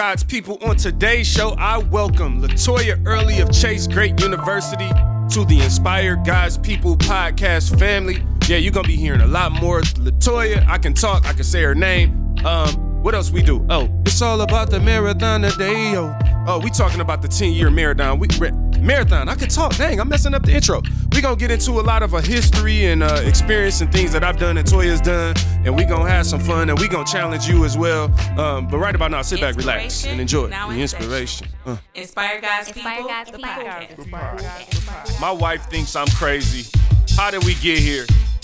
God's people. On today's show, I welcome Latoya Early of Chase Great University to the Inspire God's People podcast family. Yeah, you're gonna be hearing a lot more. Latoya, I can talk, I can say her name. Um, what else we do? Oh, it's all about the marathon today, yo. Oh, we talking about the 10-year marathon. We marathon. I could talk. Dang, I'm messing up the intro. We gonna get into a lot of a history and uh, experience and things that I've done and Toya's done, and we gonna have some fun and we gonna challenge you as well. Um, but right about now, sit back, relax, and enjoy the inspiration. Uh. Inspire God's Inspire people. God's people. Podcast. My wife thinks I'm crazy. How did we get here?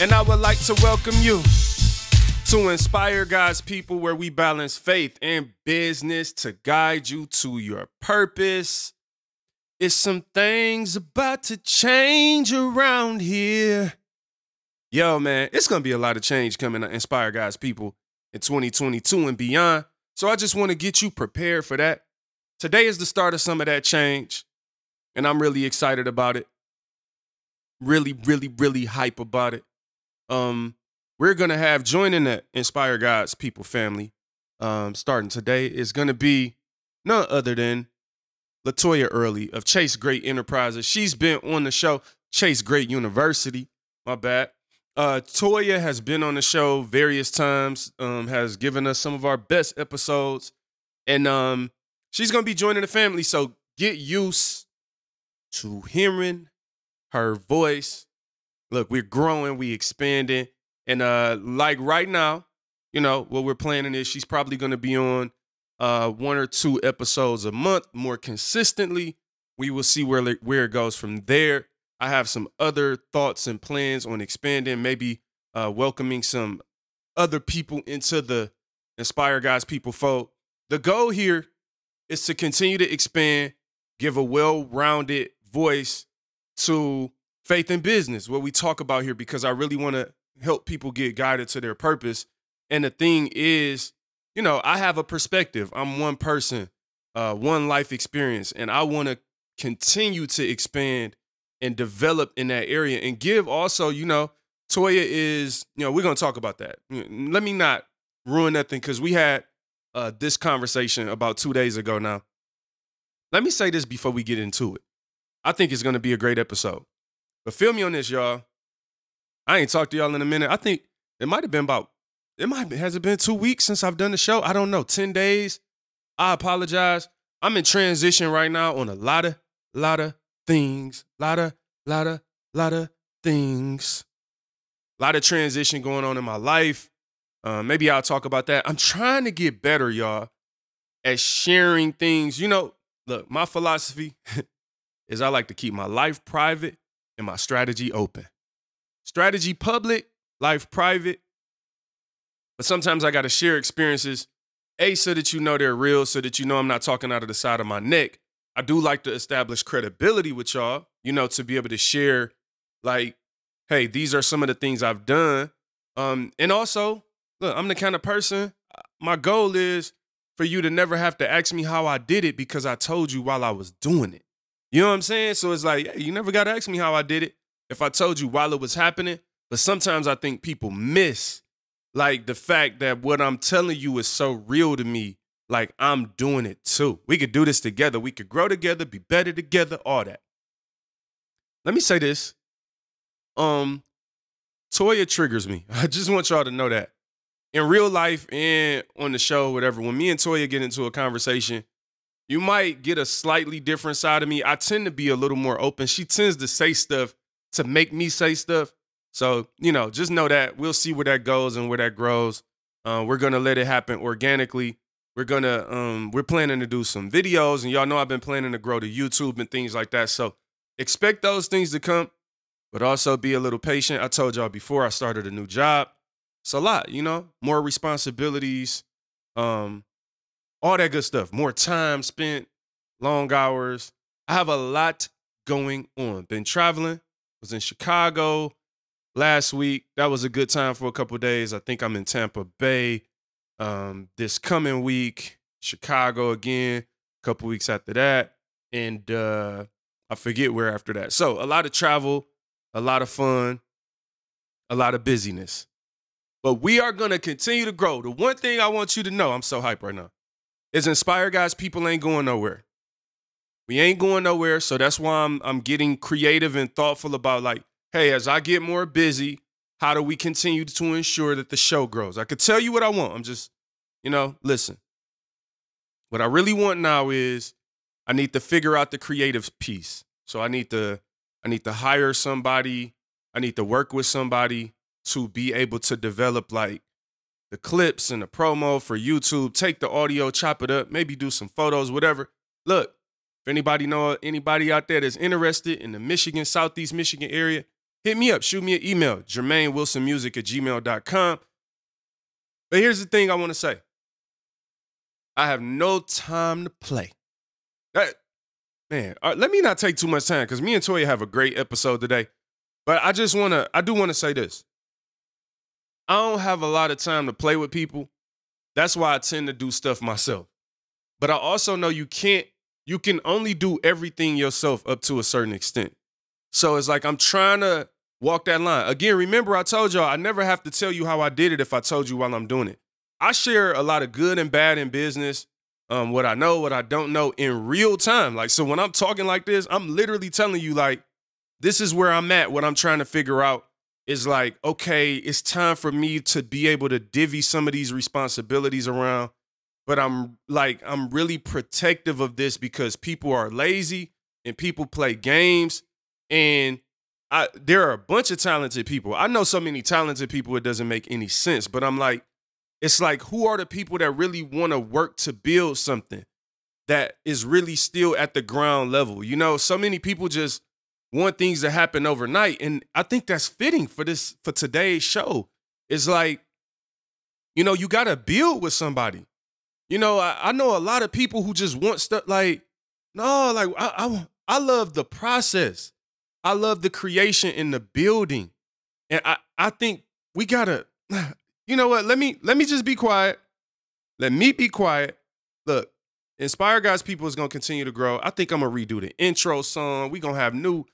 and I would like to welcome you to Inspire God's People, where we balance faith and business to guide you to your purpose. It's some things about to change around here. Yo, man, it's gonna be a lot of change coming to Inspire God's People in 2022 and beyond. So I just want to get you prepared for that. Today is the start of some of that change, and I'm really excited about it. Really, really, really hype about it um, we're gonna have joining the Inspire God's People family, um, starting today is gonna be none other than Latoya Early of Chase Great Enterprises. She's been on the show, Chase Great University. My bad. Uh, Toya has been on the show various times, um, has given us some of our best episodes, and um, she's gonna be joining the family. So get used to hearing her voice look, we're growing, we expanding, and uh, like right now, you know what we're planning is she's probably going to be on uh one or two episodes a month more consistently. We will see where where it goes from there. I have some other thoughts and plans on expanding, maybe uh, welcoming some other people into the Inspire God's People fold. The goal here is to continue to expand, give a well-rounded voice to faith in business, what we talk about here, because I really want to help people get guided to their purpose. And the thing is, you know, I have a perspective. I'm one person, uh, one life experience, and I want to continue to expand and develop in that area and give also, you know, Toya is, you know, we're gonna talk about that. Let me not ruin nothing because we had uh, this conversation about two days ago now. Let me say this before we get into it. I think it's gonna be a great episode. But feel me on this, y'all. I ain't talked to y'all in a minute. I think it might have been about, it might has it been two weeks since I've done the show? I don't know. 10 days. I apologize. I'm in transition right now on a lot of, lot of things. Lot of, lot of, lot of things. A lot of transition going on in my life. Uh, maybe I'll talk about that. I'm trying to get better, y'all, at sharing things. You know, look, my philosophy is I like to keep my life private and my strategy open. Strategy public, life private. But sometimes I got to share experiences, A, so that you know they're real, so that you know I'm not talking out of the side of my neck. I do like to establish credibility with y'all, you know, to be able to share, like, hey, these are some of the things I've done. Um, and also, look, I'm the kind of person, uh, my goal is for you to never have to ask me how I did it because I told you while I was doing it. You know what I'm saying? So it's like, you never got to ask me how I did it if I told you while it was happening. But sometimes I think people miss like the fact that what I'm telling you is so real to me. Like I'm doing it too. We could do this together. We could grow together, be better together, all that. Let me say this. Um, Toya triggers me. I just want y'all to know that. In real life and on the show, whatever, when me and Toya get into a conversation, you might get a slightly different side of me. I tend to be a little more open. She tends to say stuff to make me say stuff. So, you know, just know that we'll see where that goes and where that grows. Uh, we're gonna let it happen organically. We're gonna um, we're planning to do some videos, and y'all know I've been planning to grow to YouTube and things like that. So expect those things to come, but also be a little patient. I told y'all before I started a new job. It's a lot, you know, more responsibilities. Um, all that good stuff. More time spent, long hours. I have a lot going on. Been traveling. Was in Chicago last week. That was a good time for a couple days. I think I'm in Tampa Bay um, this coming week. Chicago again. A couple weeks after that, and uh, I forget where after that. So a lot of travel, a lot of fun, a lot of busyness. But we are gonna continue to grow. The one thing I want you to know, I'm so hyped right now, is inspire God's. People ain't going nowhere. We ain't going nowhere. So that's why I'm I'm getting creative and thoughtful about like, hey, as I get more busy, how do we continue to ensure that the show grows? I could tell you what I want. I'm just, you know, listen. What I really want now is I need to figure out the creative piece. So I need to I need to hire somebody. I need to work with somebody to be able to develop like the clips and the promo for YouTube, take the audio, chop it up, maybe do some photos, whatever. Look, if anybody know anybody out there that's interested in the Michigan, Southeast Michigan area, hit me up. Shoot me an email, jermainewilsonmusic at gmail.com. But here's the thing I want to say. I have no time to play. That, man, right, let me not take too much time because me and Toya have a great episode today. But I just want to, I do want to say this. I don't have a lot of time to play with people. That's why I tend to do stuff myself. But I also know you can't, you can only do everything yourself up to a certain extent. So it's like I'm trying to walk that line. Again, remember I told y'all I never have to tell you how I did it if I told you while I'm doing it. I share a lot of good and bad in business, um, what I know, what I don't know in real time. Like, so when I'm talking like this, I'm literally telling you, like, this is where I'm at, what I'm trying to figure out is like, okay, it's time for me to be able to divvy some of these responsibilities around. But I'm like, I'm really protective of this because people are lazy and people play games. And I there are a bunch of talented people. I know so many talented people, it doesn't make any sense. But I'm like, it's like, who are the people that really want to work to build something that is really still at the ground level? You know, so many people just want things to happen overnight. And I think that's fitting for this for today's show. It's like, you know, you gotta build with somebody. You know, I, I know a lot of people who just want stuff like, no, like I, I I love the process. I love the creation and the building. And I, I think we gotta, you know what? Let me let me just be quiet. Let me be quiet. Look, Inspire God's People is gonna continue to grow. I think I'm gonna redo the intro song. we gonna have new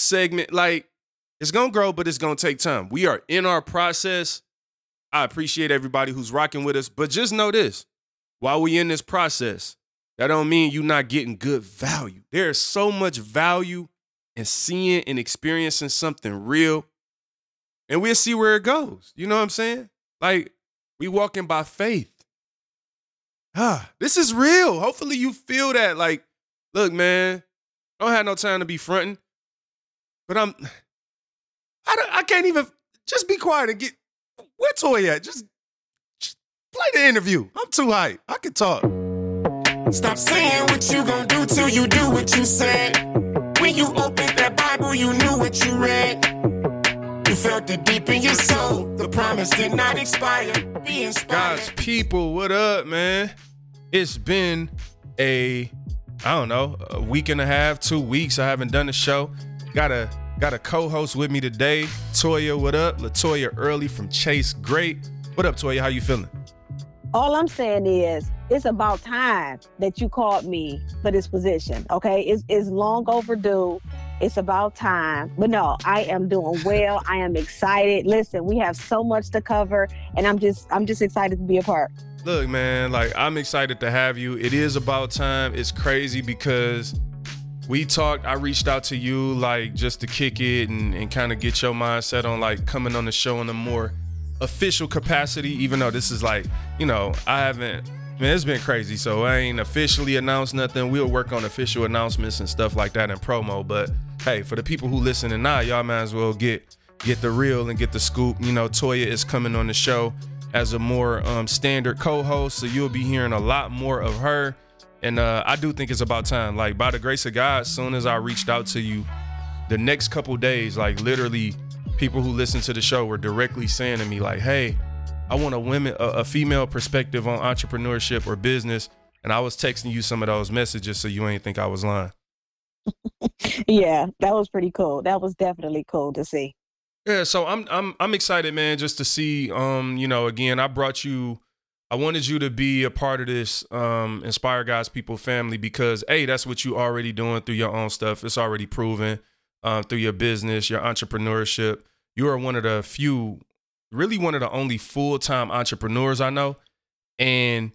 segment. Like, it's gonna grow, but it's gonna take time. We are in our process. I appreciate everybody who's rocking with us, but just know this: while we in this process, that don't mean you not getting good value. There is so much value in seeing and experiencing something real, and we'll see where it goes. You know what I'm saying? Like, we walking by faith. Ah, this is real. Hopefully you feel that. Like, look, man, I don't have no time to be fronting. But I'm, I, don't, I can't even, just be quiet and get, where Toy at? Just, just play the interview. I'm too hype. I can talk. Stop saying what you gonna do till you do what you said. When you opened that Bible, you knew what you read. You felt it deep in your soul. The promise did not expire. Be inspired. Guys, people, what up, man? It's been a, I don't know, a week and a half, two weeks. I haven't done a show. Got a got a co-host with me today. Toya, what up? Latoya Early from Chase Great. What up, Toya? How you feeling? All I'm saying is it's about time that you called me for this position. Okay. It's, it's long overdue. It's about time. But no, I am doing well. I am excited. Listen, we have so much to cover and I'm just I'm just excited to be a part. Look, man, like I'm excited to have you. It is about time. It's crazy because we talked i reached out to you like just to kick it and, and kind of get your mindset on like coming on the show in a more official capacity even though this is like you know i haven't man it's been crazy. So i ain't officially announced nothing. We'll work on official announcements and stuff like that in promo. But hey for the people who listen listening now y'all might as well get get the real and get the scoop. You know toya is coming on the show as a more um, standard co-host so you'll be hearing a lot more of her and uh, I do think it's about time. Like by the grace of God, as soon as I reached out to you, the next couple days, like literally, people who listen to the show were directly saying to me, like, "Hey, I want a women, a, a female perspective on entrepreneurship or business. and I was texting you some of those messages so you ain't think I was lying. yeah, that was pretty cool. That was definitely cool to see. Yeah, so I'm I'm I'm excited, man, just to see. Um, you know, again, I brought you. I wanted you to be a part of this um, Inspire God's People family because, hey, that's what you already doing through your own stuff. It's already proven uh, through your business, your entrepreneurship. You are one of the few, really one of the only full time entrepreneurs I know. And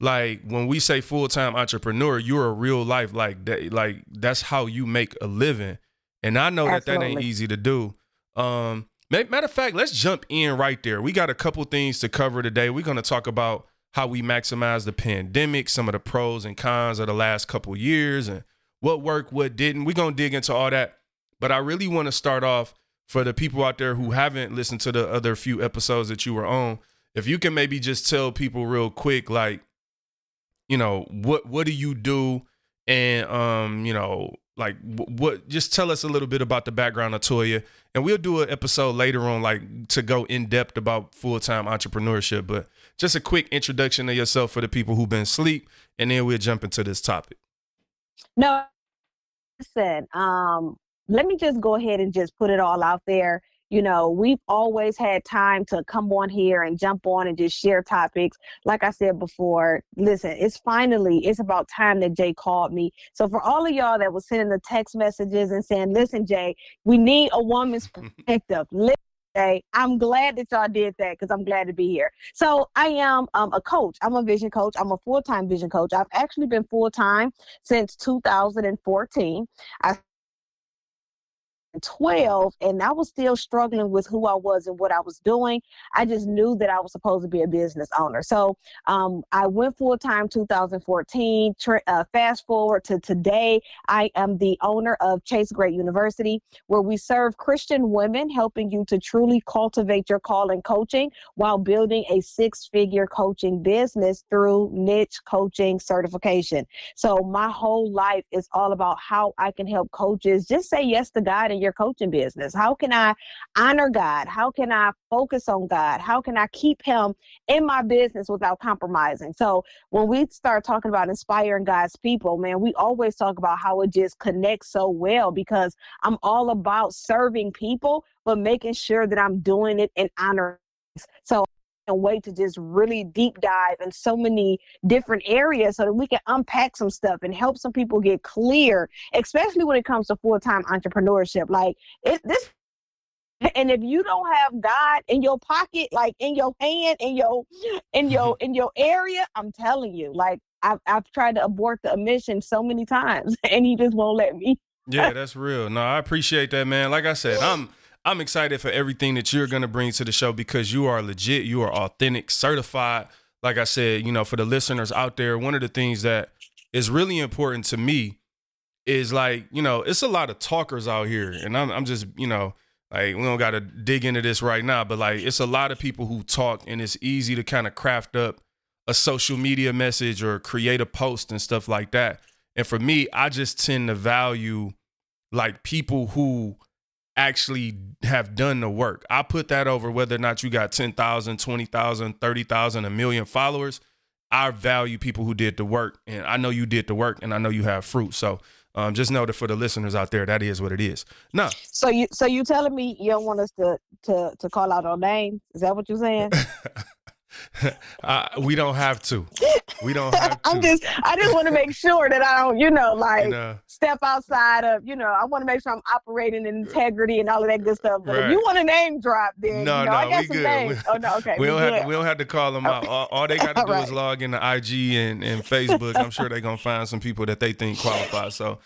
like when we say full time entrepreneur, you're a real life like that. Like that's how you make a living. And I know Absolutely. that that ain't easy to do. Um, matter of fact, let's jump in right there. We got a couple things to cover today. We're going to talk about how we maximize the pandemic, some of the pros and cons of the last couple years, and what worked, what didn't. We're going to dig into all that. But I really want to start off for the people out there who haven't listened to the other few episodes that you were on. If you can maybe just tell people real quick, like, you know, what what do you do, and um, you know, like what just tell us a little bit about the background of toya. And we'll do an episode later on like to go in depth about full-time entrepreneurship but just a quick introduction of yourself for the people who've been asleep and then we'll jump into this topic. No listen um let me just go ahead and just put it all out there you know, we've always had time to come on here and jump on and just share topics. Like I said before, listen, it's finally, it's about time that Jay called me. So for all of y'all that was sending the text messages and saying, listen, Jay, we need a woman's perspective. Listen, Jay, I'm glad that y'all did that because I'm glad to be here. So I am um, a coach. I'm a vision coach. I'm a full-time vision coach. I've actually been full-time since 2014. I 12 and I was still struggling with who I was and what I was doing. I just knew that I was supposed to be a business owner. So um, I went full time 2014. Tra- uh, fast forward to today, I am the owner of Chase Great University, where we serve Christian women, helping you to truly cultivate your call in coaching while building a six figure coaching business through niche coaching certification. So my whole life is all about how I can help coaches just say yes to God and your coaching business? How can I honor God? How can I focus on God? How can I keep Him in my business without compromising? So when we start talking about inspiring God's people, man, we always talk about how it just connects so well because I'm all about serving people, but making sure that I'm doing it in honor. So way to just really deep dive in so many different areas so that we can unpack some stuff and help some people get clear, especially when it comes to full-time entrepreneurship. Like it this and if you don't have God in your pocket, like in your hand, in your in your in your area, I'm telling you, like I've I've tried to abort the mission so many times and he just won't let me. yeah, that's real. No, I appreciate that, man. Like I said, I'm I'm excited for everything that you're going to bring to the show because you are legit, you are authentic, certified. Like I said, you know, for the listeners out there, one of the things that is really important to me is like, you know, it's a lot of talkers out here. And I'm, I'm just, you know, like, we don't got to dig into this right now, but like, it's a lot of people who talk and it's easy to kind of craft up a social media message or create a post and stuff like that. And for me, I just tend to value like people who actually have done the work. I put that over whether or not you got 10,000, 20,000, 30,000, a million followers. I value people who did the work. And I know you did the work and I know you have fruit. So um, just know that for the listeners out there, that is what it is. No. So you so you telling me you don't want us to to to call out our names? Is that what you're saying? uh, we don't have to. We don't have to. I'm just, I just want to make sure that I don't, you know, like uh, step outside of, you know, I want to make sure I'm operating in integrity and all of that good stuff. But right. if you want a name drop, then no, you know, no, I got some good. names. We, oh no, okay. We, don't have to, we don't have to call them out. All, all they got to do right. is log into IG and, and Facebook. I'm sure they're gonna find some people that they think qualify. So,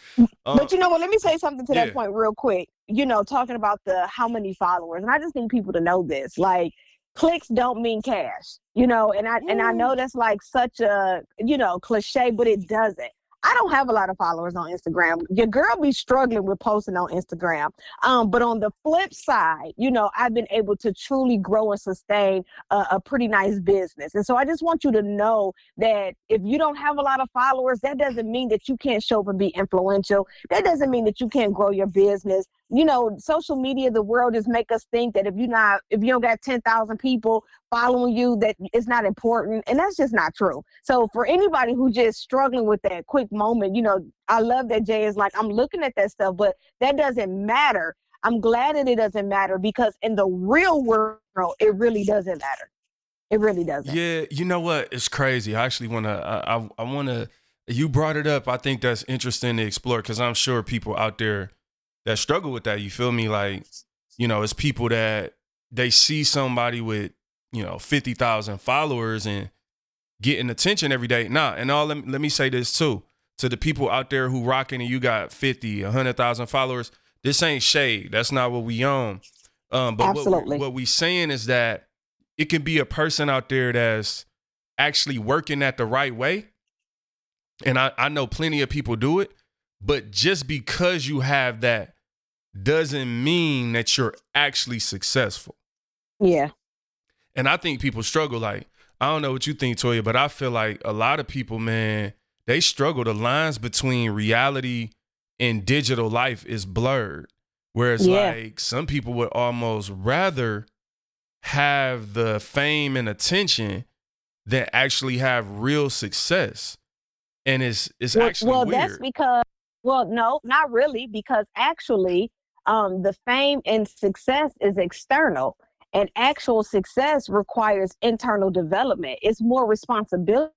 but you know what? Let me say something to that point real quick. You know, talking about the how many followers, and I just need people to know this, like clicks don't mean cash you know and i and i know that's like such a you know cliche but it doesn't I don't have a lot of followers on Instagram. Your girl be struggling with posting on Instagram. Um, but on the flip side, you know, I've been able to truly grow and sustain a, a, pretty nice business. And so I just want you to know that if you don't have a lot of followers, that doesn't mean that you can't show up and be influential. That doesn't mean that you can't grow your business. You know, social media, the world just make us think that if you're not, if you don't got 10,000 people following you, that it's not important. And that's just not true. So for anybody who just struggling with that quick moment, you know, I love that Jay is like, I'm looking at that stuff, but that doesn't matter. I'm glad that it doesn't matter because in the real world, it really doesn't matter. It really doesn't. Yeah, you know what? It's crazy. I actually want to. I I, I want to. You brought it up. I think that's interesting to explore because I'm sure people out there that struggle with that. You feel me? Like, you know, it's people that they see somebody with you know fifty thousand followers and getting attention every day. Nah, and all let me, let me say this too to the people out there who rocking and you got 50, 100,000 followers. This ain't shade. That's not what we own. Um, but Absolutely. what, what we saying is that it can be a person out there that's actually working at the right way. And I, I know plenty of people do it, but just because you have that doesn't mean that you're actually successful. Yeah. And I think people struggle. Like, I don't know what you think, Toya, but I feel like a lot of people, man, they struggle. The lines between reality and digital life is blurred. Whereas, Yeah. like, some people would almost rather have the fame and attention than actually have real success. And it's it's well, actually well weird. that's because well no not really because actually um the fame and success is external and actual success requires internal development. It's more responsibility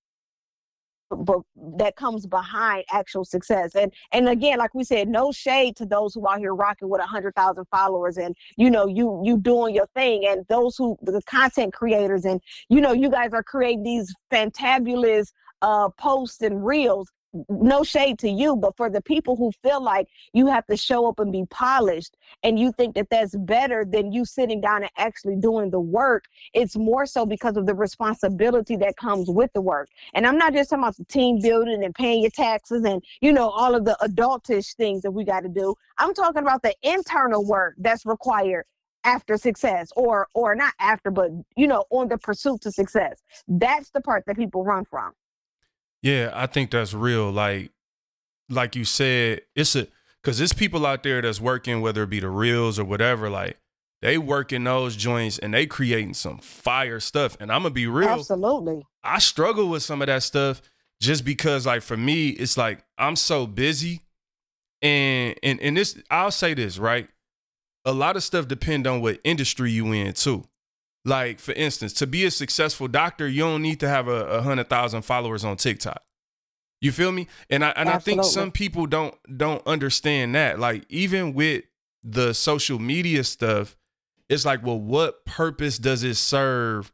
but that comes behind actual success. And and again like we said no shade to those who out here rocking with a hundred thousand followers and you know you you doing your thing and those who the content creators and you know you guys are creating these fantabulous uh posts and reels no shade to you but for the people who feel like you have to show up and be polished and you think that that's better than you sitting down and actually doing the work it's more so because of the responsibility that comes with the work. And i'm not just talking about the team building and paying your taxes and you know all of the adultish things that we got to do. I'm talking about the internal work that's required after success or or not after but you know on the pursuit to success. That's the part that people run from Yeah, I think that's real. Like, like you said, it's a because there's people out there that's working, whether it be the reels or whatever. Like, they working those joints and they creating some fire stuff. And I'm gonna be real. absolutely I struggle with some of that stuff just because, like, for me, it's like I'm so busy, and and and this, I'll say this right. A lot of stuff depend on what industry you in too. Like, for instance, to be a successful doctor, you don't need to have a, a hundred thousand followers on TikTok. You feel me? And I and I think some people don't don't understand that. Like, even with the social media stuff, it's like, well, what purpose does it serve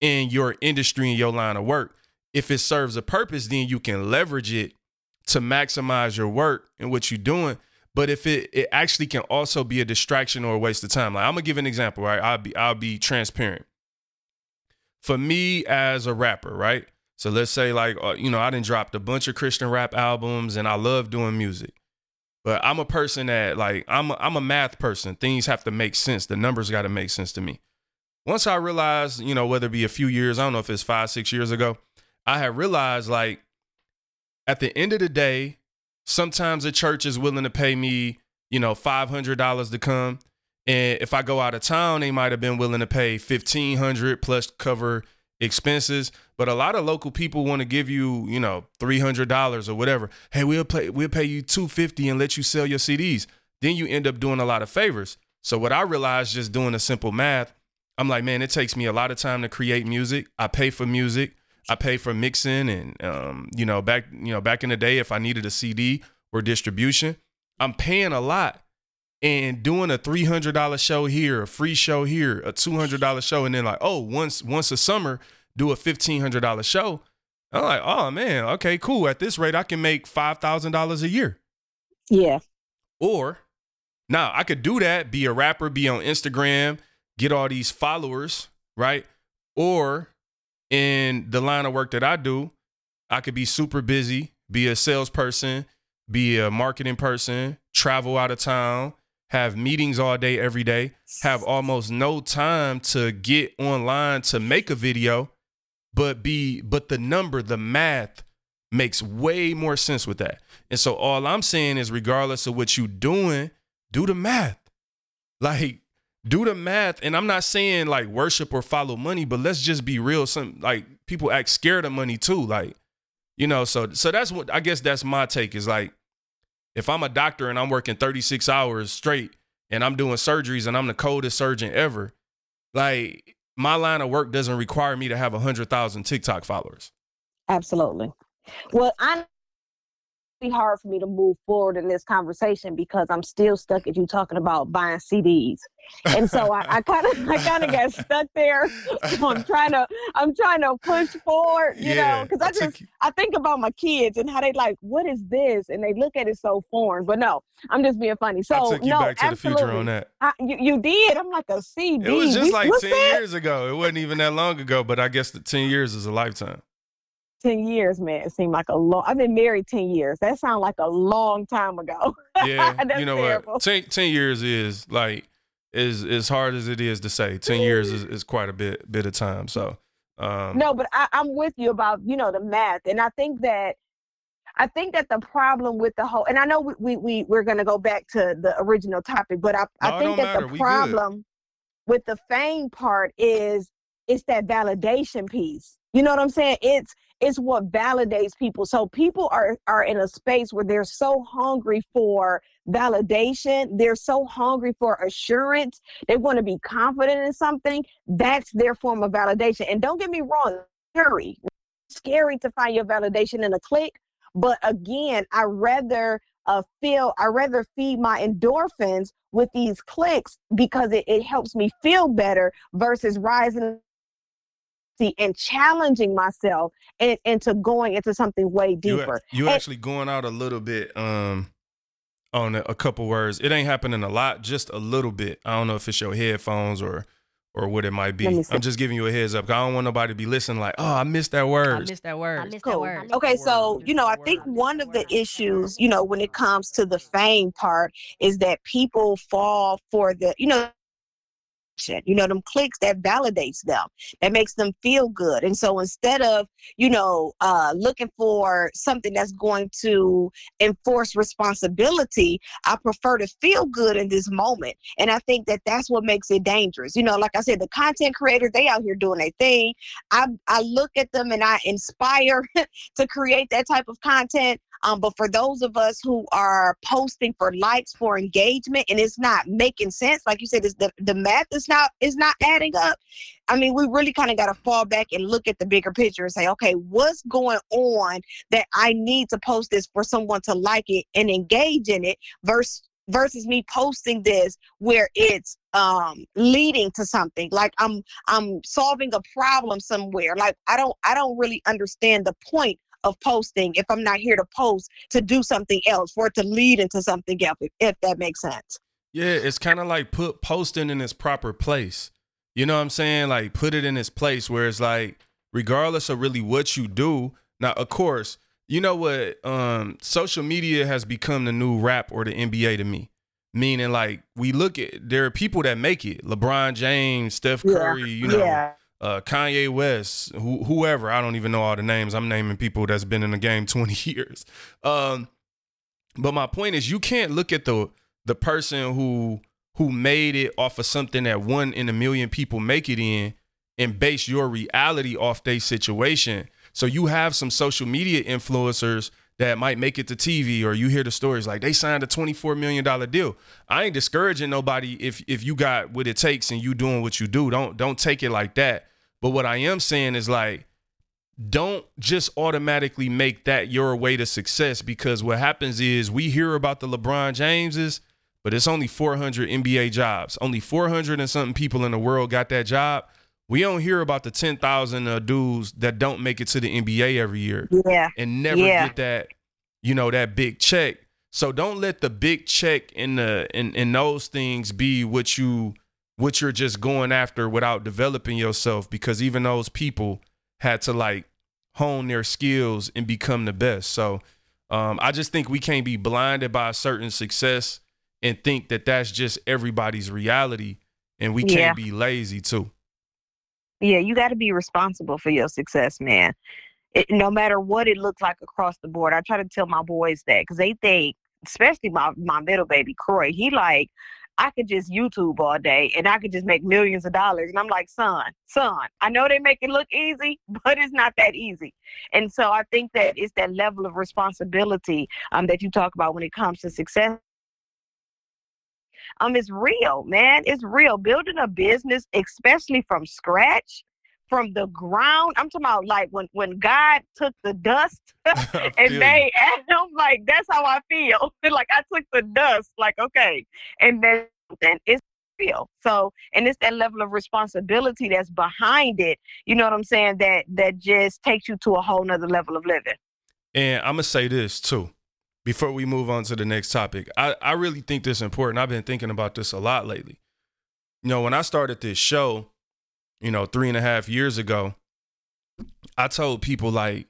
in your industry and your line of work? If it serves a purpose, then you can leverage it to maximize your work and what you're doing. But if it it actually can also be a distraction or a waste of time. Like I'm gonna give an example, right? I'll be I'll be transparent. For me as a rapper, right? So let's say like uh, you know I didn't dropped a bunch of Christian rap albums and I love doing music. But I'm a person that like I'm a, I'm a math person. Things have to make sense. The numbers got to make sense to me. Once I realized, you know, whether it be a few years, I don't know if it's five, six years ago, I had realized like at the end of the day, sometimes a church is willing to pay me, you know, five hundred dollars to come, and if I go out of town, they might have been willing to pay fifteen hundred plus cover expenses. But a lot of local people want to give you, you know, three hundred dollars or whatever. Hey, we'll pay we'll pay you two fifty and let you sell your CDs. Then you end up doing a lot of favors. So what I realized just doing a simple math, I'm like, man, it takes me a lot of time to create music. I pay for music. I pay for mixing and um, you know, back you know, back in the day if I needed a CD or distribution, I'm paying a lot. And doing a three hundred dollar show here, a free show here, a two hundred dollar show, and then like, oh, once once a summer, do a fifteen hundred dollar show. I'm like, oh man, okay, cool. At this rate, I can make five thousand dollars a year. yeah Or now I could do that, be a rapper, be on Instagram, get all these followers, right? Or in the line of work that I do, I could be super busy, be a salesperson, be a marketing person, travel out of town, have meetings all day, every day, have almost no time to get online to make a video, but be, but the number, the math makes way more sense with that. And so all I'm saying is, regardless of what you're doing, do the math. Like, do the math. And I'm not saying like worship or follow money, but let's just be real. Some like people act scared of money too. Like, you know, so so that's what I guess that's my take is like if I'm a doctor and I'm working 36 hours straight and I'm doing surgeries and I'm the coldest surgeon ever, like my line of work doesn't require me to have a 100,000 TikTok followers. Absolutely. Well, I hard for me to move forward in this conversation because I'm still stuck at you talking about buying CDs. And so I kind of I kind of got stuck there. So I'm trying to I'm trying to push forward, you yeah, know, because I just I think about my kids and how they like, what is this? And they look at it so foreign. But no, I'm just being funny. So I took you no, back to absolutely. the future on that. I, you, you did. I'm like a CD. It was just like ten that? years ago. It wasn't even that long ago, but I guess the ten years is a lifetime. 10 years, man, it seemed like a long I've been married 10 years. That sounds like a long time ago. Yeah. you know terrible. what? 10, 10 years is like is as hard as it is to say. 10 years is, is quite a bit bit of time. So um No, but I, I'm with you about, you know, the math. And I think that I think that the problem with the whole and I know we we, we we're gonna go back to the original topic, but I, I think that matter. the problem with the fame part is it's that validation piece. You know what I'm saying? It's it's what validates people. So people are are in a space where they're so hungry for validation, they're so hungry for assurance, they want to be confident in something. That's their form of validation. And don't get me wrong, scary. Scary to find your validation in a click. But again, I rather uh, feel I rather feed my endorphins with these clicks because it, it helps me feel better versus rising and challenging myself and, into going into something way deeper. You, you and, actually going out a little bit um on a, a, couple words. It ain't happening a lot, just a little bit. I don't know if it's your headphones or or what it might be. I'm just giving you a heads up. I don't want nobody to be listening like, oh, I missed that word. I missed that word. I missed cool. that word. Okay, so you know, I think one of the issues, you know, when it comes to the fame part, is that people fall for the, you know, you know, them clicks that validates them, that makes them feel good. And so instead of, you know, uh, looking for something that's going to enforce responsibility, I prefer to feel good in this moment. And I think that that's what makes it dangerous. You know, like I said, the content creators, they out here doing their thing. I, I look at them and I inspire to create that type of content. Um, but for those of us who are posting for likes, for engagement, and it's not making sense, like you said, the, the math is not is not adding up. I mean, we really kind of got to fall back and look at the bigger picture and say, okay, what's going on that I need to post this for someone to like it and engage in it versus versus me posting this where it's um leading to something like i'm i'm solving a problem somewhere like i don't i don't really understand the point of posting if I'm not here to post to do something else, for it to lead into something else, if, if that makes sense. Yeah, it's kind of like put posting in its proper place. You know what I'm saying? Like put it in its place where it's like, regardless of really what you do. Now, of course, you know what? Um, social media has become the new rap or the NBA to me. Meaning, like we look at there are people that make it. LeBron James, Steph Curry, yeah. you know, yeah uh, Kanye West, wh- whoever. I don't even know all the names. I'm naming people that's been in the game 20 years. Um, but my point is, you can't look at the the person who who made it off of something that one in a million people make it in and base your reality off their situation. So you have some social media influencers that might make it to TV or you hear the stories like they signed a $24 million deal. I ain't discouraging nobody if if you got what it takes and you doing what you do. Don't don't take it like that. But what I am saying is like, don't just automatically make that your way to success because what happens is we hear about the LeBron Jameses, but it's only 400 NBA jobs. Only 400 and something people in the world got that job. We don't hear about the 10,000 uh, dudes that don't make it to the NBA every year. Yeah. And never yeah. get that, you know, that big check. So don't let the big check in the in, in those things be what you what you're just going after without developing yourself because even those people had to like hone their skills and become the best. So um, I just think we can't be blinded by a certain success and think that that's just everybody's reality and we can't be lazy too. Yeah, you got to be responsible for your success, man. It, no matter what it looks like across the board. I try to tell my boys that because they think especially my my middle baby Croy, he like I could just YouTube all day and I could just make millions of dollars. And I'm like, son, son, I know they make it look easy, but it's not that easy. And so I think that it's that level of responsibility um, that you talk about when it comes to success. Um, it's real, man. It's real. Building a business, especially from scratch, from the ground. I'm talking about like when when God took the dust and made Adam. Like that's how I feel. like I took the dust. Like okay, and then then it's real. So and it's that level of responsibility that's behind it. You know what I'm saying? That that just takes you to a whole nother level of living. And I'm gonna say this too. Before we move on to the next topic, I, I really think this is important. I've been thinking about this a lot lately. You know, when I started this show, you know, three and a half years ago, I told people like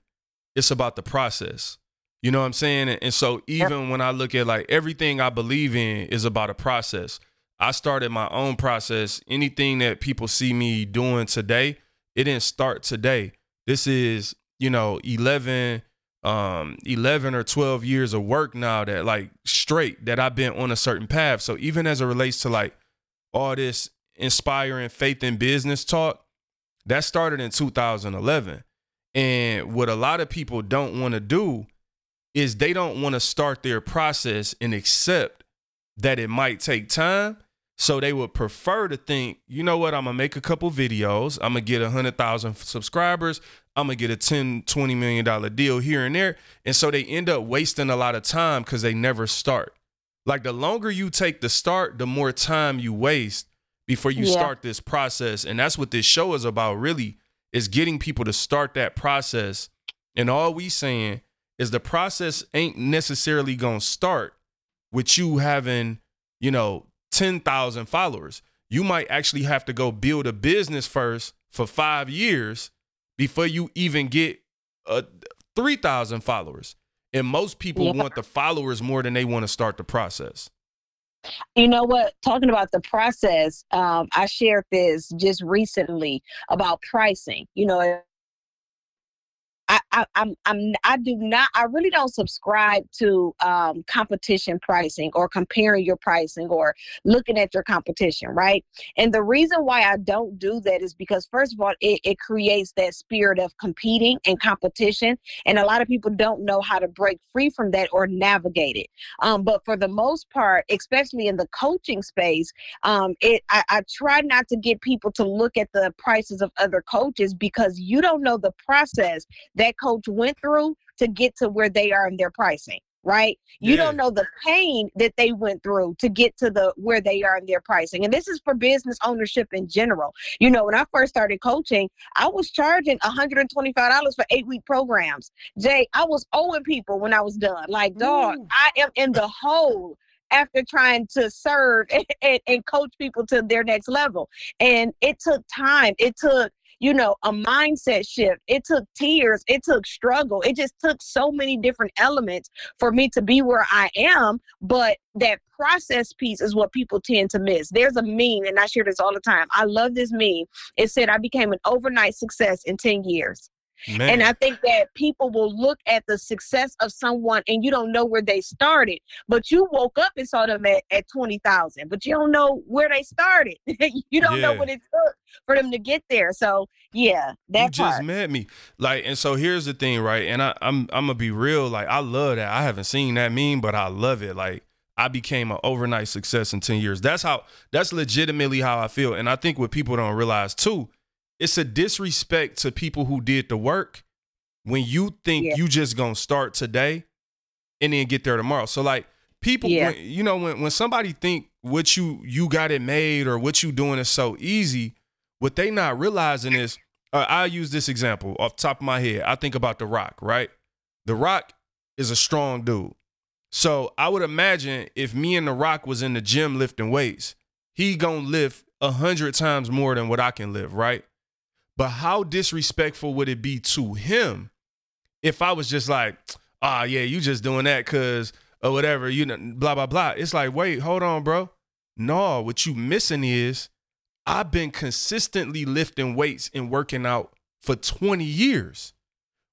it's about the process. You know what I'm saying? And so even when I look at like everything I believe in is about a process. I started my own process. Anything that people see me doing today, it didn't start today. This is, you know, 11 um 11 or 12 years of work now that like straight that I've been on a certain path. So even as it relates to like all this inspiring faith in business talk, that started in 2011. And what a lot of people don't want to do is they don't want to start their process and accept that it might take time. So they would prefer to think, you know what, I'm gonna make a couple videos, I'm gonna get a hundred thousand subscribers, I'm gonna get a 10, 20 million dollar deal here and there. And so they end up wasting a lot of time because they never start. Like the longer you take to start, the more time you waste before you yeah. start this process. And that's what this show is about, really, is getting people to start that process. And all we saying is the process ain't necessarily gonna start with you having, you know, 10,000 followers. You might actually have to go build a business first for five years before you even get uh, 3,000 followers. And most people yeah. want the followers more than they want to start the process. You know what? Talking about the process, um, I shared this just recently about pricing. You know, I, I I'm I'm I do not I really don't subscribe to um, competition pricing or comparing your pricing or looking at your competition, right? And the reason why I don't do that is because first of all, it, it creates that spirit of competing and competition, and a lot of people don't know how to break free from that or navigate it. Um, but for the most part, especially in the coaching space, um, it I, I try not to get people to look at the prices of other coaches because you don't know the process that coach went through to get to where they are in their pricing right you yeah. don't know the pain that they went through to get to the where they are in their pricing and this is for business ownership in general you know when i first started coaching i was charging $125 for eight week programs jay i was owing people when i was done like dog Ooh. i am in the hole after trying to serve and, and, and, coach people to their next level. And it took time. It took you know, a mindset shift. It took tears, it took struggle. It just took so many different elements for me to be where I am. But that process piece is what people tend to miss. There's a meme, and I share this all the time. I love this meme. It said, I became an overnight success in 10 years. Man. And I think that people will look at the success of someone and you don't know where they started, but you woke up and saw them at, at 20,000, but you don't know where they started. you don't yeah. know what it took for them to get there. So, yeah, that You just met me. Like, and so here's the thing, right? And I, I'm, I'm to be real. Like, I love that. I haven't seen that meme, but I love it. Like, I became an overnight success in 10 years. That's how, that's legitimately how I feel. And I think what people don't realize too it's a disrespect to people who did the work when you think yeah. you just gonna start today and then get there tomorrow. So like people, yeah. when, you know, when when somebody think what you you got it made or what you doing is so easy, what they not realizing is, uh, I use this example off top of my head. I think about The Rock, right? The Rock is a strong dude. So I would imagine if me and The Rock was in the gym lifting weights, he gonna lift a hundred times more than what I can lift, right? But how disrespectful would it be to him if I was just like, ah, oh, yeah, you just doing that because or whatever, you know, blah, blah, blah. It's like, wait, hold on, bro. No, what you missing is I've been consistently lifting weights and working out for 20 years.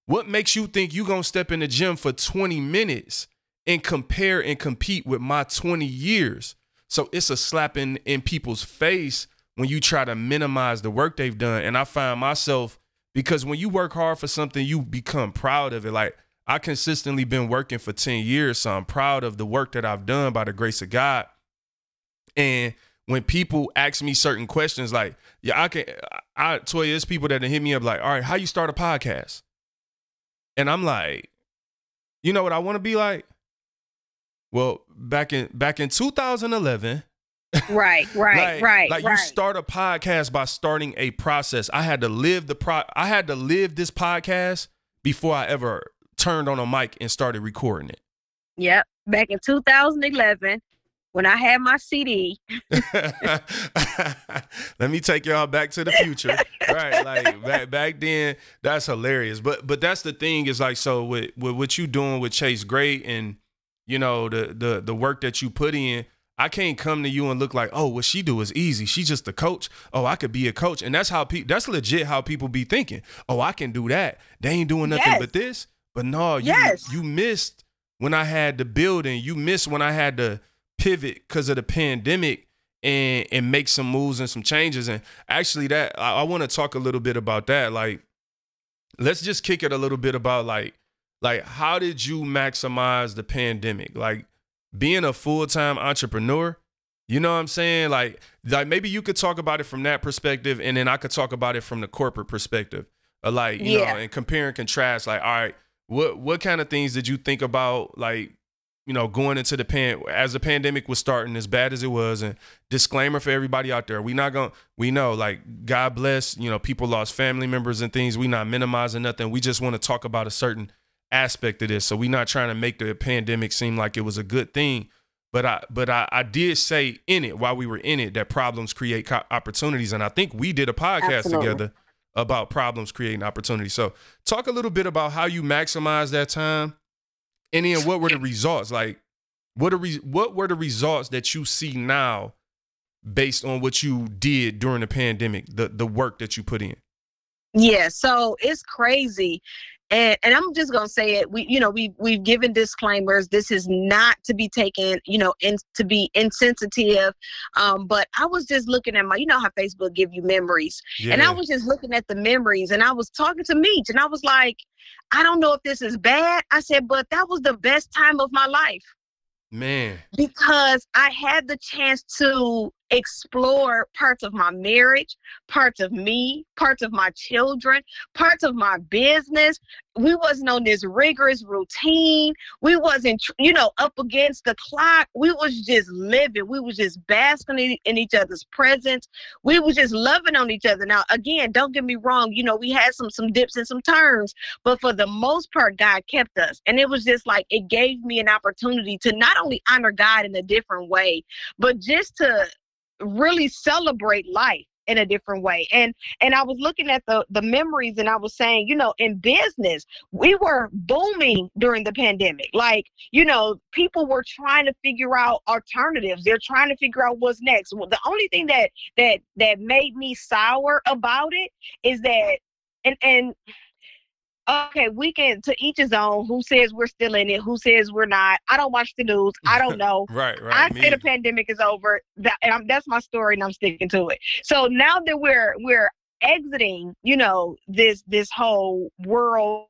What makes you think you gonna step in the gym for 20 minutes and compare and compete with my 20 years. So it's a slap in, in people's face when you try to minimize the work they've done. And I find myself because when you work hard for something, you become proud of it. Like I consistently been working for 10 years, so I'm proud of the work that I've done by the grace of God. And when people ask me certain questions, like, yeah, I can I Toya, it's people that hit me up like, all right, how you start a podcast? And I'm like, you know what I want to be like? Well, back in back in 2011, right, right, like, right. Like right. you start a podcast by starting a process. I had to live the pro. I had to live this podcast before I ever turned on a mic and started recording it. Yep, back in 2011, when I had my CD. Let me take y'all back to the future. right, like back back then, that's hilarious. But but that's the thing is like so with with what you doing with Chase Great and you know the the the work that you put in. I can't come to you and look like, oh, what she do is easy. She's just a coach. Oh, I could be a coach, and that's how people. That's legit how people be thinking. Oh, I can do that. They ain't doing nothing Yes. but this. But no, you Yes. you missed when I had the building. You missed when I had to pivot because of the pandemic and and make some moves and some changes. And actually, that I, I want to talk a little bit about that. Like, let's just kick it a little bit about like like how did you maximize the pandemic? Like being a full time entrepreneur. You know what I'm saying? Like, like maybe you could talk about it from that perspective, and then I could talk about it from the corporate perspective. Uh, like, you Yeah. know, and compare and contrast. Like, all right, what what kind of things did you think about? Like, you know, going into the pan as the pandemic was starting, as bad as it was, and disclaimer for everybody out there: we not going. to We know, like, God bless. You know, people lost family members and things. We not minimizing nothing. We just want to talk about a certain aspect of this. So we're not trying to make the pandemic seem like it was a good thing. But I, but I, I did say in it while we were in it that problems create co- opportunities, and I think we did a podcast Absolutely. together about problems creating opportunities. So talk a little bit about how you maximize that time, and then what were the results? Like, what are re- what were the results that you see now, based on what you did during the pandemic, the the work that you put in? Yeah, so it's crazy. And and I'm just gonna say it. We you know, we we've given disclaimers. This is not to be taken, you know, in to be insensitive. Um, but I was just looking at my, you know how Facebook give you memories. Yeah, And I was just looking at the memories and I was talking to Meach, and I was like, I don't know if this is bad. I said, but that was the best time of my life man. because I had the chance to explore parts of my marriage, parts of me, parts of my children, parts of my business. We wasn't on this rigorous routine. We wasn't, you know, up against the clock. We was just living. We was just basking in, each other's presence. We was just loving on each other. Now, again, don't get me wrong. You know, we had some some dips and some turns, but for the most part, God kept us, and it was just like it gave me an opportunity to not only honor God in a different way, but just to really celebrate life in a different way. And and i was looking at the the memories and i was saying you know in business we were booming during the pandemic. Like you know people were trying to figure out alternatives. They're trying to figure out what's next. Well, the only thing that that that made me sour about it is that and and okay we can to each his own who says we're still in it who says we're not i don't watch the news i don't know Right, right. I say the pandemic is over. That and I'm, that's my story, and I'm sticking to it. So now that we're we're exiting, you know, this this whole world,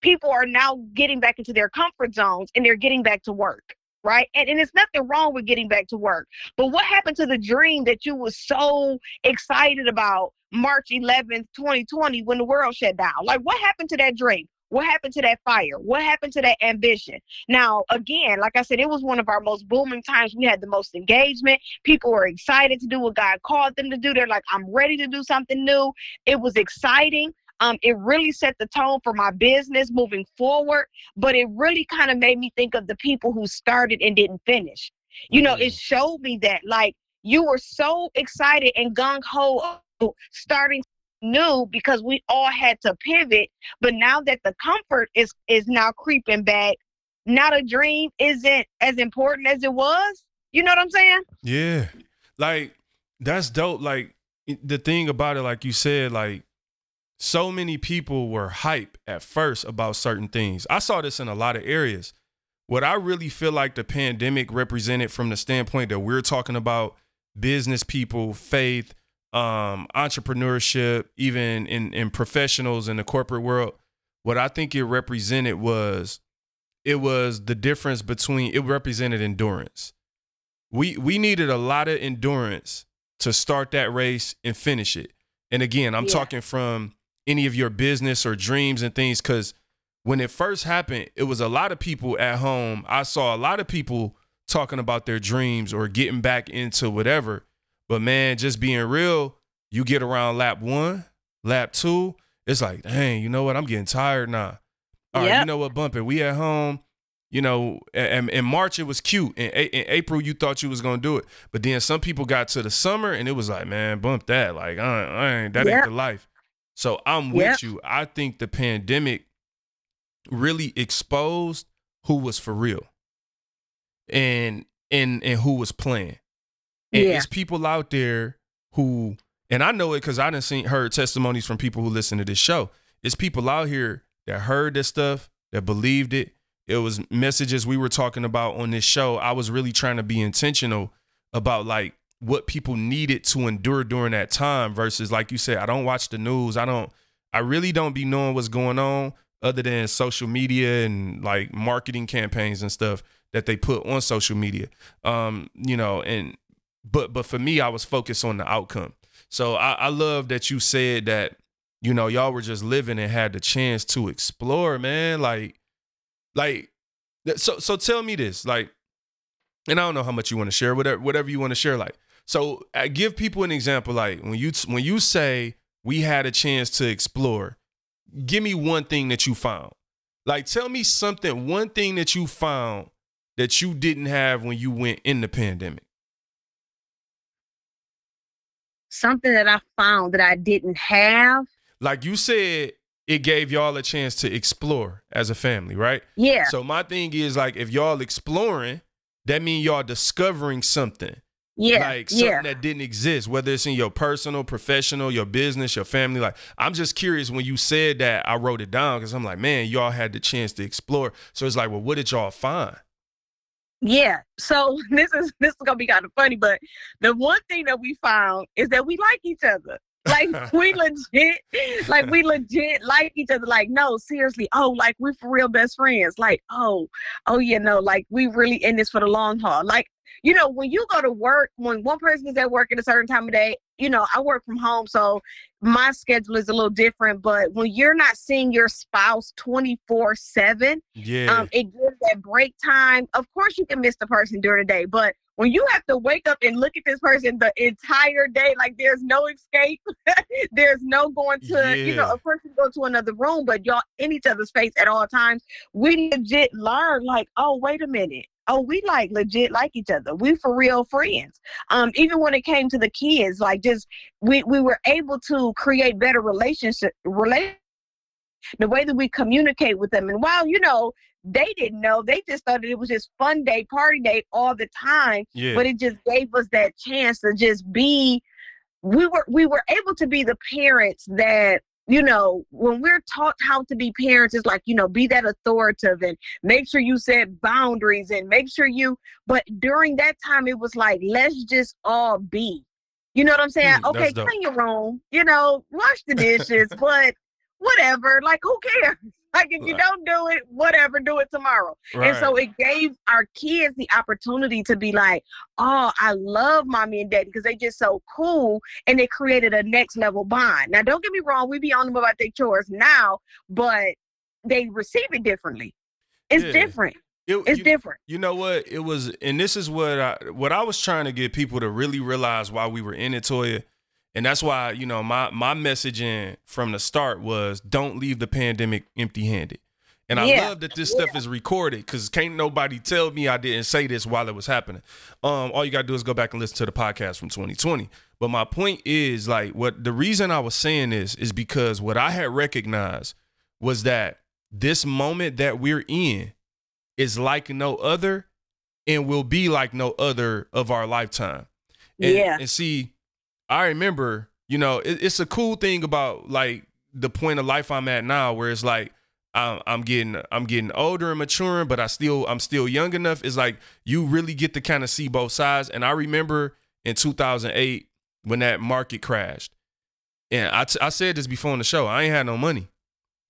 people are now getting back into their comfort zones, and they're getting back to work, right? And and it's nothing wrong with getting back to work. But what happened to the dream that you was so excited about March 11th, 2020, when the world shut down? Like, what happened to that dream? What happened to that fire? What happened to that ambition? Now, again, like I said, it was one of our most booming times. We had the most engagement. People were excited to do what God called them to do. They're like, I'm ready to do something new. It was exciting. Um, it really set the tone for my business moving forward, but it really kind of made me think of the people who started and didn't finish. You know, it Mm. showed me that like you were so excited and gung ho starting new because we all had to pivot but now that the comfort is is now creeping back now the dream isn't as important as it was you know what i'm saying Yeah. Like that's dope. Like the thing about it, like you said, like so many people were hype at first about certain things. I saw this in a lot of areas. what I really feel like the pandemic represented from the standpoint that we're talking about business people, faith, um, entrepreneurship, even in, in professionals in the corporate world, what I think it represented was it was the difference between it represented endurance. We we needed a lot of endurance to start that race and finish it. And again, I'm Yeah. talking from any of your business or dreams and things because when it first happened, it was a lot of people at home. I saw a lot of people talking about their dreams or getting back into whatever. But man, just being real, you get around lap one, lap two, it's like, dang, you know what? I'm getting tired now. All right, you know what, Bump it? We at home. You know, and in March it was cute. In, in April you thought you was gonna do it, but then some people got to the summer and it was like, man, bump that. Like, I, I ain't that ain't the life. So I'm with Yep. you. I think the pandemic really exposed who was for real, and and and who was playing. And Yeah. it's people out there who, and I know it because I didn't see heard testimonies from people who listen to this show. It's people out here that heard this stuff, that believed it. It was messages we were talking about on this show. I was really trying to be intentional about like what people needed to endure during that time versus like you said, I don't watch the news. I don't I really don't be knowing what's going on other than social media and like marketing campaigns and stuff that they put on social media. Um, you know, and but but for me, I was focused on the outcome. So I, I love that you said that, you know, y'all were just living and had the chance to explore, man. Like, like so so tell me this, like, and I don't know how much you want to share, whatever whatever you want to share, like. So uh, give people an example, like when you when you say we had a chance to explore, give me one thing that you found. Like tell me something, one thing that you found that you didn't have when you went in the pandemic. Something that I found that I didn't have. Like you said, it gave y'all a chance to explore as a family, right? Yeah. So my thing is like if y'all exploring, that means y'all discovering something. Yeah. like something yeah. that didn't exist, whether it's in your personal, professional, your business, your family. Like, I'm just curious when you said that, I wrote it down because I'm like, man, y'all had the chance to explore. So it's like, well, what did y'all find? Yeah. So this is this is gonna be kind of funny, but the one thing that we found is that we like each other. Like we legit, like we legit like each other. Like no, seriously. Oh, like we're for real best friends. Like oh, oh you know, like we really in this for the long haul. Like you know, when you go to work, when one person is at work at a certain time of day, you know, I work from home, so my schedule is a little different. But when you're not seeing your spouse twenty four seven, Yeah. um, it gives that break time. Of course, you can miss the person during the day, but when you have to wake up and look at this person the entire day, like there's no escape, there's no going to, you know, Yeah. of course you go to another room, but y'all in each other's face at all times. We legit learn, like, oh, wait a minute. Oh, we like legit like each other. We for real friends. Um, even when it came to the kids, like just we we were able to create better relationship relate the way that we communicate with them. And while you know they didn't know, they just thought that it was just fun day, party day all the time. yeah. But it just gave us that chance to just be. We were we were able to be the parents that you know when we're taught how to be parents it's like you know be that authoritative and make sure you set boundaries and make sure you but during that time it was like let's just all be. You know what i'm saying? Hmm, okay clean your room you know wash the dishes but whatever like who cares like if you Right. don't do it whatever do it tomorrow and so it gave our kids the opportunity to be like, oh, I love mommy and daddy because they just so cool. And it created a next level bond. Now, don't get me wrong, we be on them about their chores now, but they receive it differently. It's Yeah. different. It- It's you, different. you know what? It was, and this is what I what I was trying to get people to really realize while we were in it, Toya. And that's why, you know, my my messaging from the start was don't leave the pandemic empty handed. And I Yeah. love that this stuff is recorded because can't nobody tell me I didn't say this while it was happening. Um, all you gotta do is go back and listen to the podcast from 2020. But my point is like what the reason I was saying this is because what I had recognized was that this moment that we're in is like no other and will be like no other of our lifetime. And, Yeah. And see, I remember, you know, it, it's a cool thing about like the point of life I'm at now where it's like I'm, I'm getting I'm getting older and maturing, but I still I'm still young enough. It's like you really get to kind of see both sides. And I remember in 2008 when that market crashed, and I, t- I said this before on the show. I ain't had no money,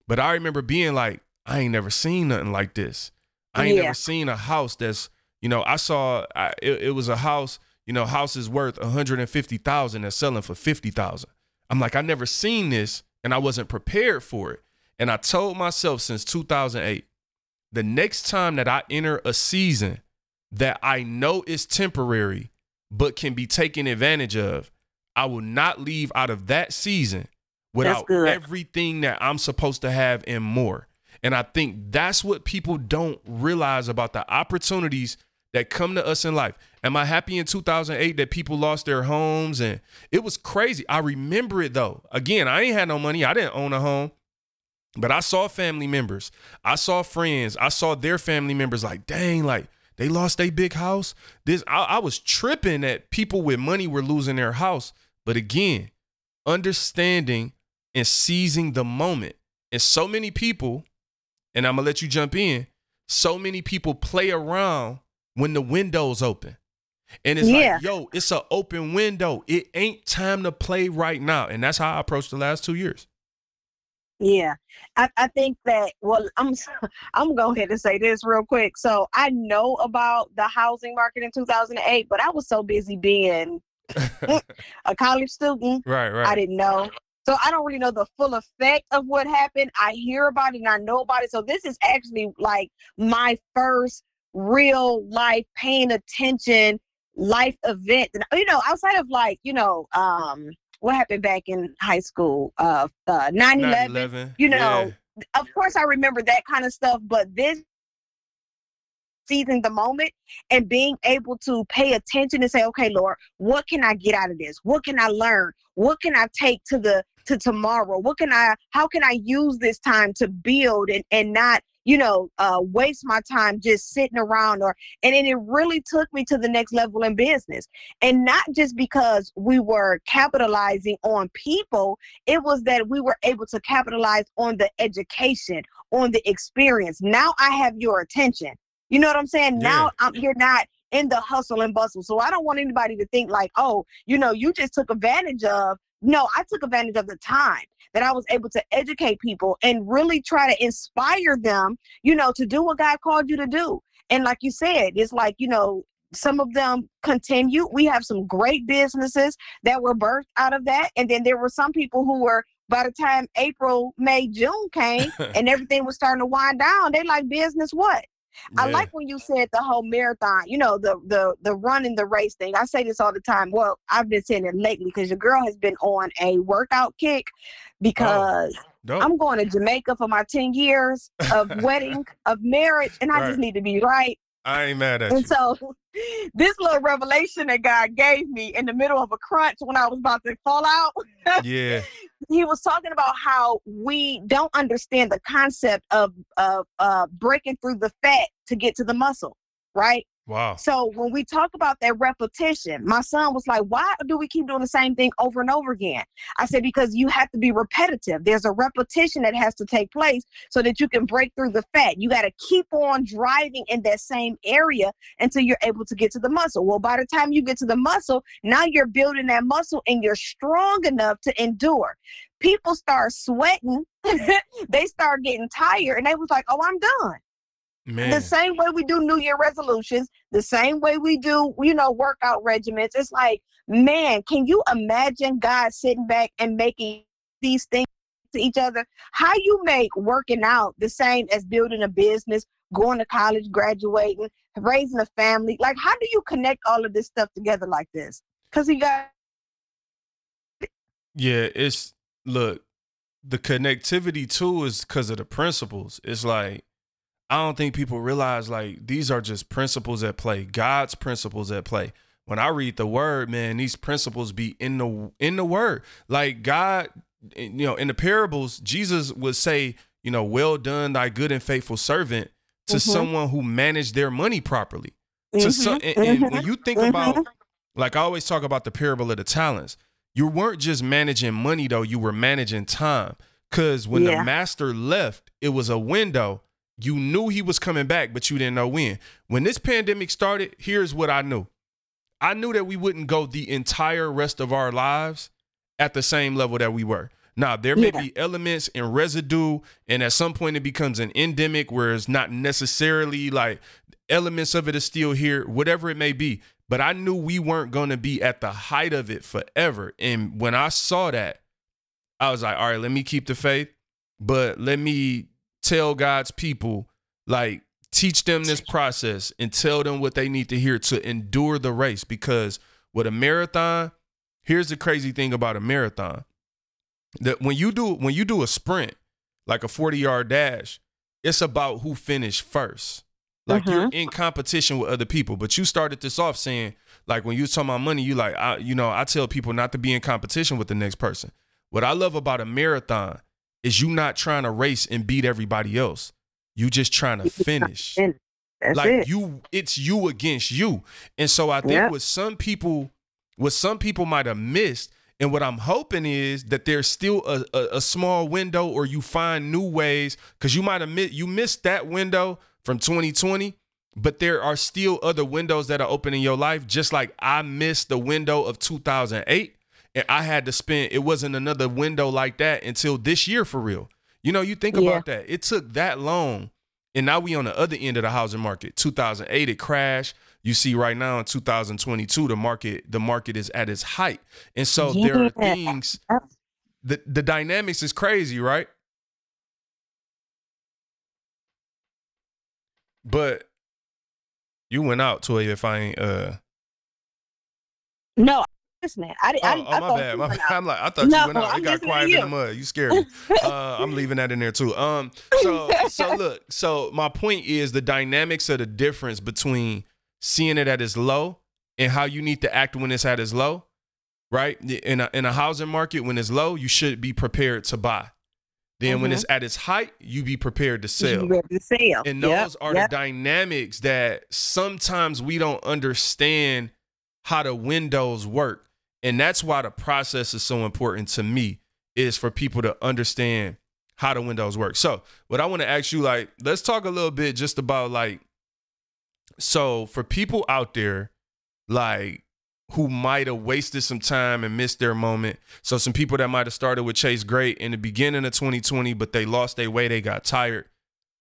but I remember being like, I ain't never seen nothing like this. I ain't Yeah. never seen a house that's you know I saw I, it, it was a house you know house is worth 150,000 that's selling for 50,000. I'm like I never seen this and I wasn't prepared for it. And I told myself since 2008, the next time that I enter a season that I know is temporary but can be taken advantage of, I will not leave out of that season without everything that I'm supposed to have and more. And I think that's what people don't realize about the opportunities that come to us in life. Am I happy in 2008 that people lost their homes and it was crazy? I remember it though. Again, I ain't had no money. I didn't own a home. But I saw family members. I saw friends. I saw their family members like, dang, like they lost their big house. This I, I was tripping that people with money were losing their house. But again, understanding and seizing the moment. And so many people, and I'm gonna let you jump in, so many people play around when the window's open. And it's Yeah. like, yo, it's an open window. It ain't time to play right now. And that's how I approached the last two years. Yeah, I, I think that. Well, I'm I'm gonna go ahead and say this real quick. So I know about the housing market in 2008, but I was so busy being a college student, Right, right. I didn't know. So I don't really know the full effect of what happened. I hear about it and I know about it. So this is actually like my first real life paying attention life event. And, You know, outside of like, you know, um, what happened back in high school, uh, uh 9 11. 9/11, you know, yeah. Of course, I remember that kind of stuff, but this seizing the moment and being able to pay attention and say, okay, Lord, what can I get out of this? What can I learn? What can I take to the to tomorrow? What can I how can I use this time to build and, and not, you know, uh waste my time just sitting around or and then it really took me to the next level in business. And not just because we were capitalizing on people, it was that we were able to capitalize on the education, on the experience. Now I have your attention. You know what I'm saying? Now I'm you're not in the hustle and bustle. So I don't want anybody to think like, oh, you know, you just took advantage of. No, I took advantage of the time that I was able to educate people and really try to inspire them, you know, to do what God called you to do. And like you said, it's like, you know, some of them continue. We have some great businesses that were birthed out of that. And then there were some people who were by the time April, May, June came and everything was starting to wind down, they like business what? I like when you said the whole marathon, you know, the the the running the race thing. I say this all the time. Well, I've been saying it lately because your girl has been on a workout kick oh, because Dope. I'm going to Jamaica for my 10 years of wedding, of marriage, and I Right. just need to be right. I ain't mad at you. And so this little revelation that God gave me in the middle of a crunch when I was about to fall out, yeah. he was talking about how we don't understand the concept of of uh, breaking through the fat to get to the muscle, right? Wow. So when we talk about that repetition, my son was like, "Why do we keep doing the same thing over and over again?" I said, "Because you have to be repetitive. There's a repetition that has to take place so that you can break through the fat. You got to keep on driving in that same area until you're able to get to the muscle. Well, by the time you get to the muscle, now you're building that muscle and you're strong enough to endure. People start sweating, they start getting tired, and they was like, "Oh, I'm done." Man. the same way we do New Year resolutions, the same way we do, you know, workout regimens. It's like, man, can you imagine God sitting back and making these things to each other? How you make working out the same as building a business, going to college, graduating, raising a family? Like, how do you connect all of this stuff together like this? Because he got Yeah, it's look, the connectivity too is because of the principles. It's like I don't think people realize like these are just principles at play, God's principles at play. When I read the word, man, these principles be in the in the word. Like God, you know, in the parables, Jesus would say, you know, well done, thy good and faithful servant, to Mhm. someone who managed their money properly. To some, Mhm, and, and when you think mhm. about like I always talk about the parable of the talents. You weren't just managing money though, you were managing time. Cause when Yeah. the master left, it was a window. You knew he was coming back, but you didn't know when. When this pandemic started, here's what I knew. I knew that we wouldn't go the entire rest of our lives at the same level that we were. Now, there may Yeah. be elements and residue, and at some point it becomes an endemic where it's not necessarily like elements of it is still here, whatever it may be. But I knew we weren't going to be at the height of it forever. And when I saw that, I was like, all right, let me keep the faith, but let me tell God's people, like, teach them this process and tell them what they need to hear to endure the race. Because with a marathon, here's the crazy thing about a marathon. That when you do when you do a sprint like a 40 yard dash it's about who finished first. Like you're mm-hmm. in competition with other people. But you started this off saying like when you was talking about money you like I, you know i tell people not to be in competition with the next person. What i love about a marathon is you not trying to race and beat everybody else. You just trying to finish. that's like it. you it's you against you. And so i think what some people what some people might have missed and what i'm hoping is that there's still a, a, a small window or you find new ways because you might have mi- you missed that window from 2020 but there are still other windows that are open in your life just like i missed the window of 2008 and i had to spend it wasn't another window like that until this year for real you know you think Yeah. about that it took that long and now we on the other end of the housing market. 2008 it crashed. You see right now in 2022 the market the market is at its height. And so there are things the the dynamics is crazy, right? But you went out to if I ain't uh no, listening. I, Oh, I, oh, I my thought bad. you My bad. out. I'm like, I thought No, you went out. I'm got quiet in the mud. You scared me. uh, I'm leaving that in there too. Um, so so look, so my point is the dynamics of the difference between seeing it at its low and how you need to act when it's at its low, right? In a in a housing market, when it's low, you should be prepared to buy. Then when Mhm. it's at its height, you be prepared to You sell. ready to sell. And Yep, those are yep. the dynamics that sometimes we don't understand how the windows work. And that's why the process is so important to me is for people to understand how the windows work. So, what I want to ask you like let's talk a little bit just about like so for people out there like who might have wasted some time and missed their moment. So some people that might have started with Chase Great in the beginning of 2020, but they lost their way, they got tired.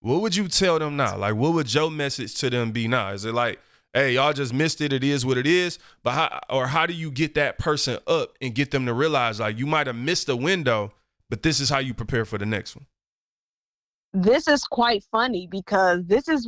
What would you tell them now? Like, what would your message to them be now? Is it like, hey, y'all just missed it. It is what it is. But how, or how do you get that person up and get them to realize like you might have missed a window, but this is how you prepare for the next one? this is quite funny because this is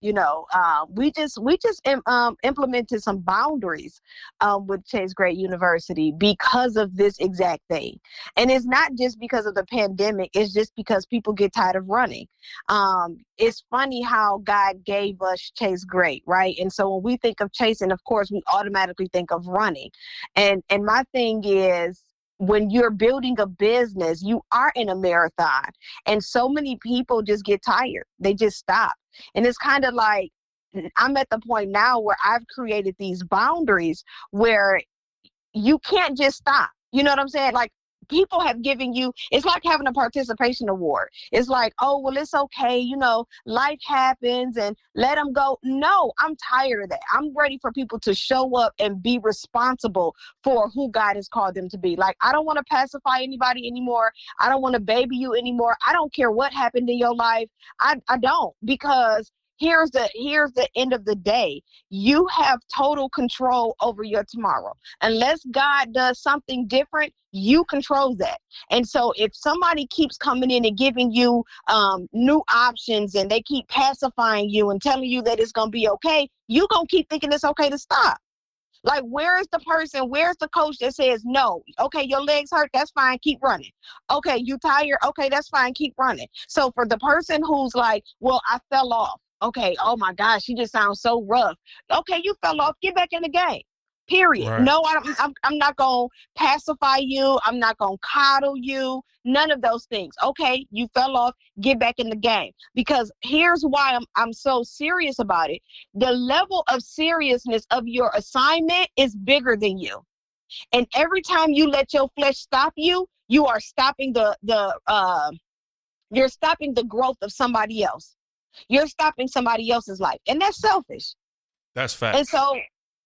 you know uh, we just we just im- um, implemented some boundaries um, with chase great university because of this exact thing. And it's not just because of the pandemic it's just because people get tired of running. Um, it's funny how god gave us chase great right? And so when we think of chasing of course we automatically think of running. And and my thing is when you're building a business you are in a marathon and so many people just get tired. They just stop. And it's kind of like i'm at the point now where i've created these boundaries where you can't just stop. You know what i'm saying? Like people have given you it's like having a participation award. It's like oh well it's okay you know life happens and let them go. No i'm tired of that. I'm ready for people to show up and be responsible for who god has called them to be. Like i don't want to pacify anybody anymore. I don't want to baby you anymore. I don't care what happened in your life. I, I don't because here's the here's the end of the day. You have total control over your tomorrow. Unless God does something different, you control that. And so if somebody keeps coming in and giving you um, new options and they keep pacifying you and telling you that it's gonna be okay, you gonna keep thinking it's okay to stop. Like, where is the person? Where's the coach that says, no, okay, your legs hurt, that's fine, keep running. Okay, you tired, okay, that's fine, keep running. So, for the person who's like, well, I fell off, okay, oh my gosh, you just sound so rough. Okay, you fell off, get back in the game. Period. Right. No, I don't, I'm, I'm not going to pacify you. I'm not going to coddle you. None of those things. Okay, you fell off, get back in the game. Because here's why I'm, I'm so serious about it the level of seriousness of your assignment is bigger than you. And every time you let your flesh stop you, you are stopping the the uh, you're stopping the growth of somebody else. You're stopping somebody else's life, and that's selfish. That's fact. And so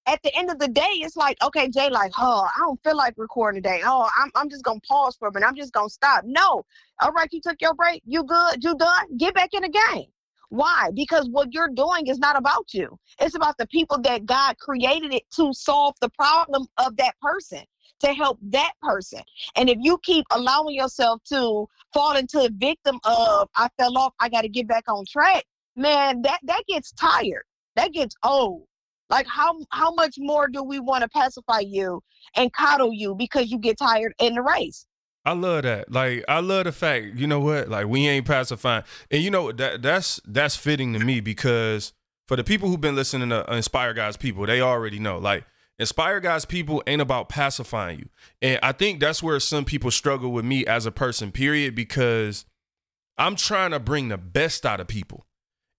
at the end of the day, it's like, okay, Jay, like, oh, I don't feel like recording today. Oh, I'm, I'm just gonna pause for a minute. I'm just gonna stop. No. All right, you took your break. You good? You done? Get back in the game. Why? Because what you're doing is not about you. It's about the people that God created it to solve the problem of that person, to help that person. And if you keep allowing yourself to fall into a victim of I fell off, I got to get back on track, man, that that gets tired. That gets old. Like how how much more do we want to pacify you and coddle you because you get tired in the race? I love that. Like I love the fact, you know what? Like we ain't pacifying. And you know what that that's that's fitting to me because for the people who've been listening to Inspire God's People, they already know. Like Inspire God's People ain't about pacifying you. And I think that's where some people struggle with me as a person, period, because I'm trying to bring the best out of people.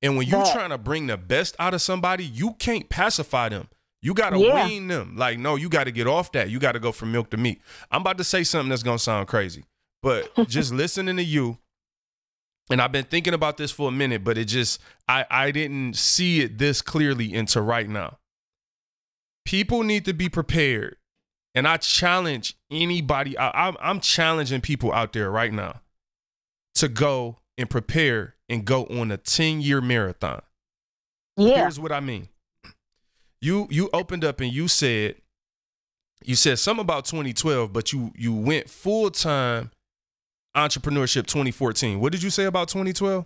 And when you're trying to bring the best out of somebody, you can't pacify them. You gotta Yeah. wean them. Like, no, you gotta get off that. You gotta go from milk to meat. I'm about to say something that's gonna sound crazy, but just listening to you, and I've been thinking about this for a minute, but it just I I didn't see it this clearly into right now. People need to be prepared, and I challenge anybody. I, I'm I'm challenging people out there right now to go and prepare and go on a 10 year marathon. Yeah. Here's what I mean. You you opened up and you said you said something about 2012, but you you went full time entrepreneurship 2014. What did you say about 2012?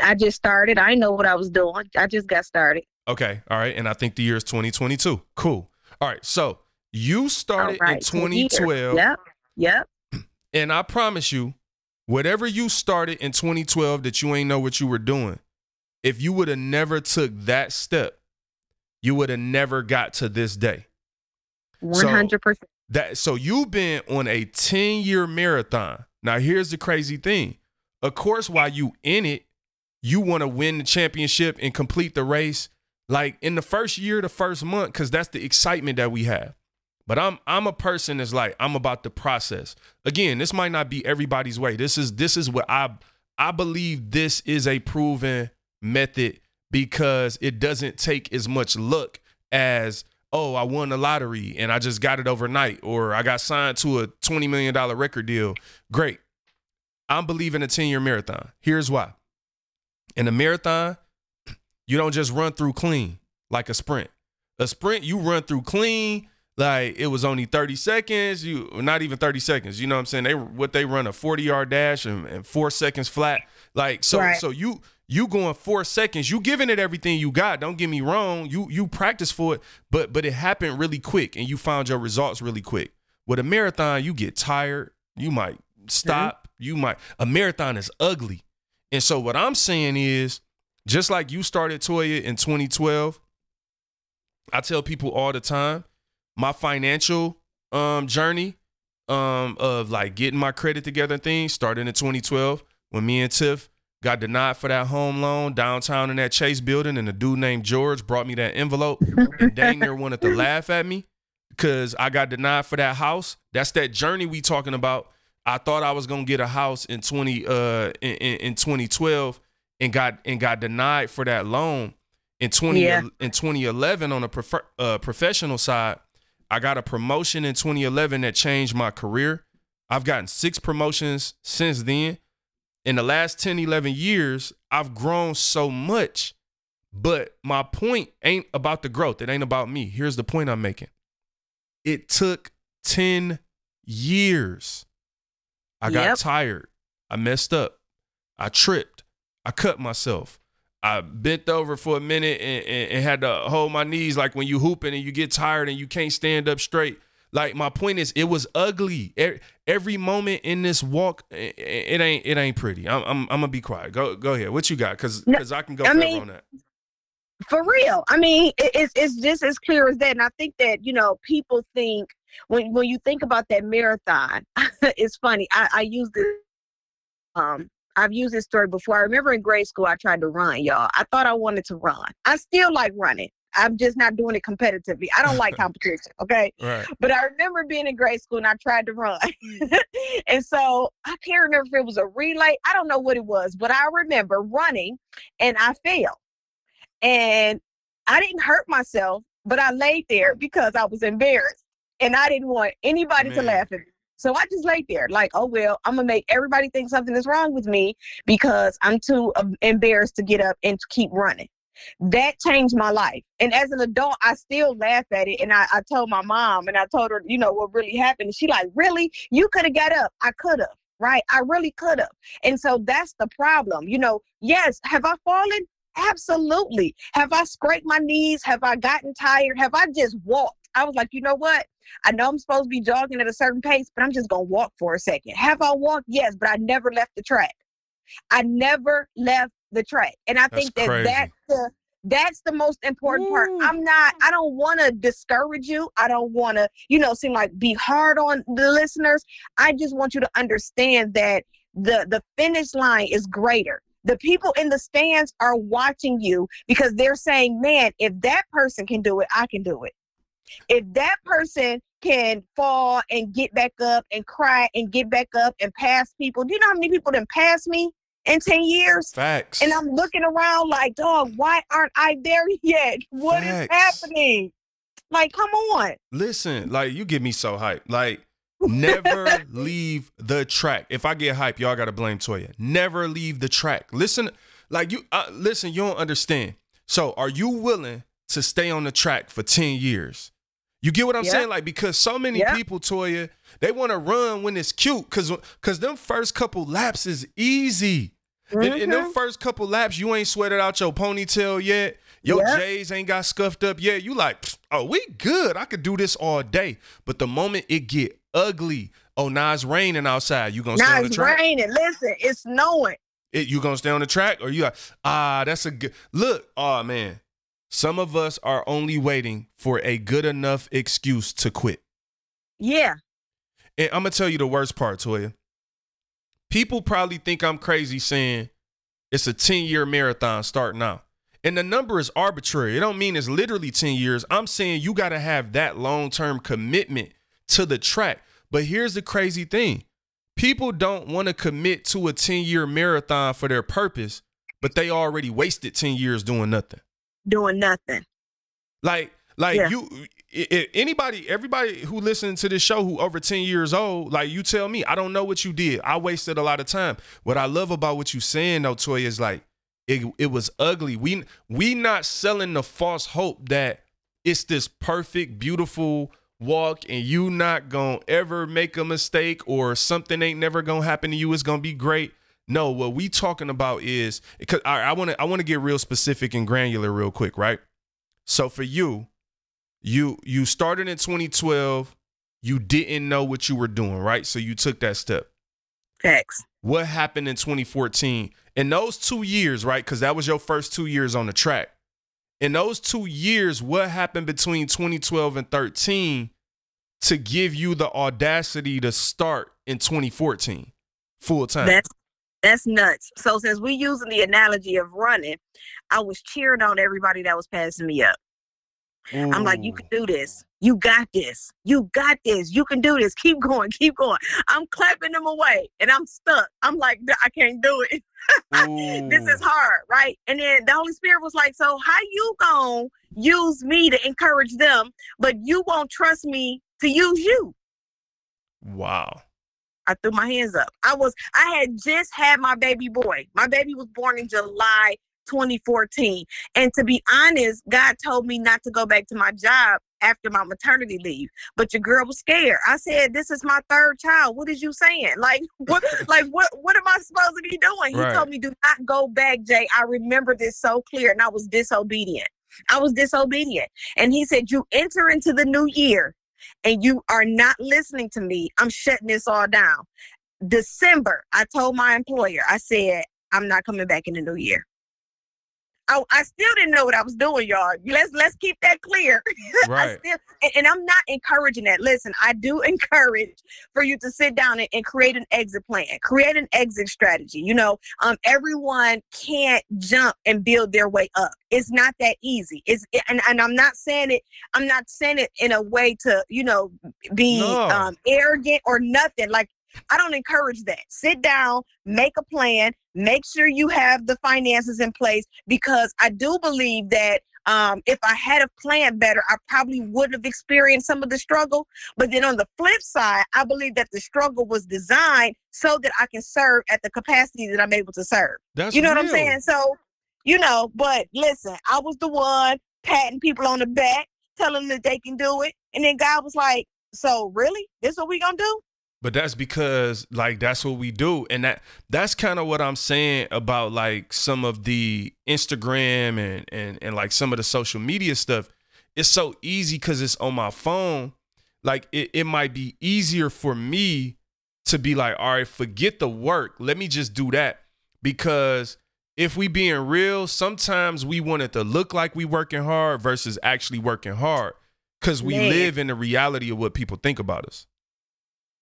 I just started. I didn't know what I was doing. I just got started. Okay, all right, and I think the year is 2022. Cool. All right, so you started right, in 2012, Yep. Yep. and I promise you, whatever you started in 2012 that you ain't know what you were doing, if you would have never took that step, you would have never got to this day. One hundred percent. That so you've been on a 10 year marathon. Now here's the crazy thing. Of course, while you in it, you want to win the championship and complete the race. Like in the first year, the first month, because that's the excitement that we have. But I'm I'm a person that's like I'm about the process. Again, this might not be everybody's way. This is this is what I I believe this is a proven method because it doesn't take as much luck as oh, I won the lottery and I just got it overnight, or I got signed to a $20 million record deal. Great. I'm believing a 10 year marathon. Here's why. In a marathon, you don't just run through clean like a sprint. A sprint, you run through clean, like it was only 30 seconds, you not even 30 seconds. You know what I'm saying? They what they run a 40 yard dash and, and four seconds flat. Like so Right. so you you going four seconds, you giving it everything you got. Don't get me wrong. You you practice for it, but but it happened really quick and you found your results really quick. With a marathon, you get tired, you might stop, mm-hmm. you might a marathon is ugly. And so what I'm saying is, just like you started Toya in 2012, I tell people all the time, my financial um journey um of like getting my credit together and things started in 2012 when me and Tiff got denied for that home loan downtown in that Chase building and a dude named George brought me that envelope and dang near wanted to laugh at me because I got denied for that house. That's that journey we talking about. I thought I was gonna get a house in 20 uh in, in, in 2012 and got and got denied for that loan in 20 Yeah. in 2011 on a prefer, uh, professional side. I got a promotion in 2011 that changed my career. I've gotten six promotions since then. In the last 10, 11 years, I've grown so much. But my point ain't about the growth. It ain't about me. Here's the point I'm making. It took 10 years. I got Yep. tired. I messed up. I tripped. I cut myself. I bent over for a minute and, and, and had to hold my knees like when you hooping and you get tired and you can't stand up straight. Like my point is, it was ugly. Every moment in this walk, it ain't it ain't pretty. I'm I'm, I'm gonna be quiet. Go go ahead. What you got? Cause No, cause I can go I mean- on that. For real. I mean, it, it's it's just as clear as that. And I think that, you know, people think when when you think about that marathon, it's funny. I, I use this um I've used this story before. I remember in grade school I tried to run, y'all. I thought I wanted to run. I still like running. I'm just not doing it competitively. I don't like competition. Okay. Right. But I remember being in grade school and I tried to run. and so I can't remember if it was a relay. I don't know what it was, but I remember running and I fell. And I didn't hurt myself, but I laid there because I was embarrassed and I didn't want anybody to laugh at me. So I just laid there, like, oh well, I'm gonna make everybody think something is wrong with me because I'm too um, embarrassed to get up and keep running. That changed my life. And as an adult, I still laugh at it. And I, I told my mom and I told her, you know, what really happened. She like, really? You could have got up. I could have, right? I really could have. And so that's the problem. You know, yes, have I fallen? Absolutely. Have I scraped my knees? Have I gotten tired? Have I just walked? I was like, you know what? I know I'm supposed to be jogging at a certain pace, but I'm just going to walk for a second. Have I walked? Yes, but I never left the track. I never left the track. And I That's think that crazy. that's the that's the most important part. I'm not I don't want to discourage you. I don't want to, you know, seem like be hard on the listeners. I just want you to understand that the the finish line is greater. The people in the stands are watching you because they're saying, "Man, if that person can do it, I can do it." If that person can fall and get back up and cry and get back up and pass people, do you know how many people didn't pass me in 10 years? Facts. And I'm looking around like, dog, why aren't I there yet? What is Facts. happening? Like, come on. Listen, like you get me so hyped. Like, never leave the track. If I get hyped, y'all gotta blame Toya. Never leave the track. Listen, like you uh, listen, you don't understand. So are you willing to stay on the track for 10 years? You get what I'm Yeah. saying? Like, because so many Yeah. people, Toya, they want to run when it's cute. Cause cause them first couple laps is easy. In, in them Mhm. first couple laps, you ain't sweated out your ponytail yet. Your Yeah. J's ain't got scuffed up yet. You like, "Pfft, oh, we good. I could do this all day. But the moment it get ugly, oh, now it's raining outside. You gonna stay Now on the it's track? raining. Listen, it's snowing. It, you gonna stay on the track, or you like, ah, that's a good look. Oh man, some of us are only waiting for a good enough excuse to quit. Yeah. And I'm gonna tell you the worst part, Toya. People probably think I'm crazy saying it's a 10 year marathon starting out. And the number is arbitrary. It don't mean it's literally 10 years. I'm saying you got to have that long term commitment to the track. But here's the crazy thing people don't want to commit to a 10 year marathon for their purpose, but they already wasted 10 years doing nothing. Doing nothing. Like, like Yeah. you, anybody, everybody who listens to this show who over 10 years old, like you tell me, I don't know what you did. I wasted a lot of time. What I love about what you saying though, Toy, is like, it, it was ugly. We, we not selling the false hope that it's this perfect, beautiful walk and you not gonna ever make a mistake or something ain't never gonna happen to you. It's gonna be great. No, what we talking about is because I, I want to I want to get real specific and granular real quick, right? So for you, you you started in 2012. You didn't know what you were doing, right? So you took that step. Facts. What happened in 2014? In those two years, right? Because that was your first two years on the track. In those two years, what happened between 2012 and 13 to give you the audacity to start in 2014 full time? That's that's nuts. So since we using the analogy of running, I was cheering on everybody that was passing me up. I'm like, you can mm. do this. You got this. You got this. You can do this. Keep going. Keep going. I'm clapping them away and I'm stuck. I'm like, I can't do it. this is mm. hard, right? And then the Holy Spirit was like, so how you gonna use me to encourage them, but you won't trust me to use you? wow. I threw my hands up. I was I had just had my baby boy. My baby was born in July 2014. And to be honest, God told me not to go back to my job after my maternity leave. But your girl was scared. I said, This is my third child. What is you saying? Like what like what what am I supposed to be doing? He Right. told me, Do not go back, Jay. I remember this so clear. And I was disobedient. I was disobedient. And he said, You enter into the new year and you are not listening to me, I'm shutting this all down. December, I told my employer, I said, I'm not coming back in the new year. I, I still didn't know what I was doing, y'all. Let's let's keep that clear. Right. still, and, and, I'm not encouraging that. Listen, I do encourage for you to sit down and, and, create an exit plan, create an exit strategy. You know, um, everyone can't jump and build their way up. It's not that easy. It's and, and I'm not saying it. I'm not saying it in a way to you know be no. um, arrogant or nothing. Like I don't encourage that. Sit down, make a plan, make sure you have the finances in place because I do believe that um, if I had a plan better, I probably would have experienced some of the struggle. But then on the flip side, I believe that the struggle was designed so that I can serve at the capacity that I'm able to serve. That's you know real. what I'm saying? So, you know, but listen, I was the one patting people on the back, telling them that they can do it. And then God was like, So really? This is what we gonna do? But that's because like that's what we do. And that that's kind of what i'm saying about like some of the instagram and and and like some of the social media stuff. It's so easy because it's on my phone. Like it, it might be easier for me to be like all right forget the work. Let me just do that. Because if we being real sometimes we want it to look like we working hard versus actually working hard. Because we Man. live in the reality of what people think about us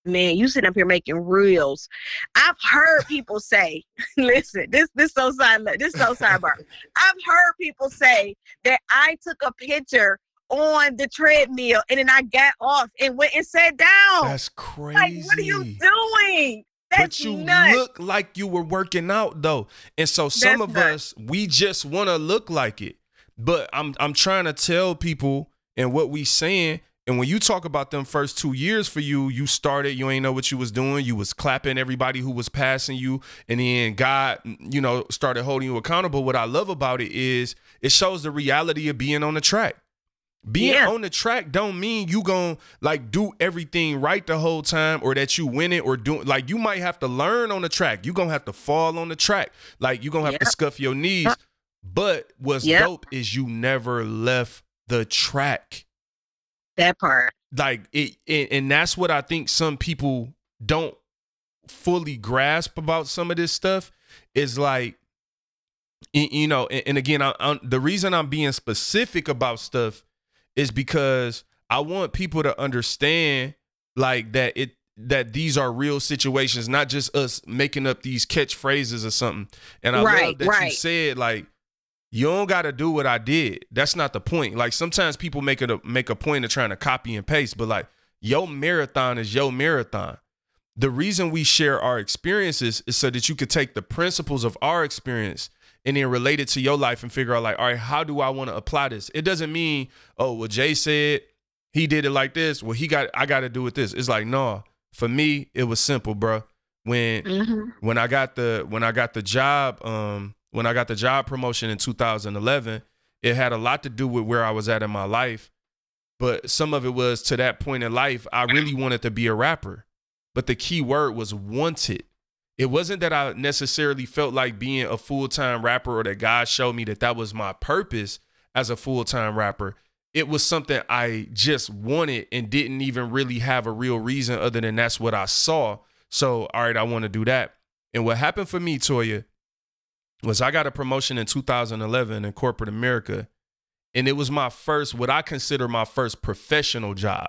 man, you sitting up here making reels. I've heard people say, listen, this this so side this so sidebar. I've heard people say that I took a picture on the treadmill and then I got off and went and sat down. That's crazy. Like, what are you doing? That's but you nuts. look like you were working out though. And so some That's of nuts. us, we just want to look like it. But I'm I'm trying to tell people and what we saying and when you talk about them first two years for you, you started, you ain't know what you was doing. You was clapping everybody who was passing you. And then God, you know, started holding you accountable. What I love about it is it shows the reality of being on the track. Being yeah. on the track don't mean you going to like do everything right the whole time or that you win it or do like you might have to learn on the track. You going to have to fall on the track. Like you going to have yep. to scuff your knees. Uh, but what's yep. dope is you never left the track. That part. Like it, it, and that's what I think some people don't fully grasp about some of this stuff is like you know and, again I, I, the reason i'm being specific about stuff is because i want people to understand like that it that these are real situations not just us making up these catchphrases or something and i right, love that right. you said like you don't got to do what I did. That's not the point. Like sometimes people make it a, make a point of trying to copy and paste, but like your marathon is your marathon. The reason we share our experiences is so that you could take the principles of our experience and then relate it to your life and figure out like, all right, how do I want to apply this? It doesn't mean, oh, well, Jay said he did it like this. Well, he got I got to do with this. It's like, no. For me, it was simple, bro. When mm-hmm. when I got the when I got the job, um, when I got the job promotion in 2011, it had a lot to do with where I was at in my life. But some of it was to that point in life, I really wanted to be a rapper. But the key word was wanted. It wasn't that I necessarily felt like being a full time rapper or that God showed me that that was my purpose as a full time rapper. It was something I just wanted and didn't even really have a real reason other than that's what I saw. So, all right, I want to do that. And what happened for me, Toya, was I got a promotion in 2011 in corporate America, and it was my first, what I consider my first professional job.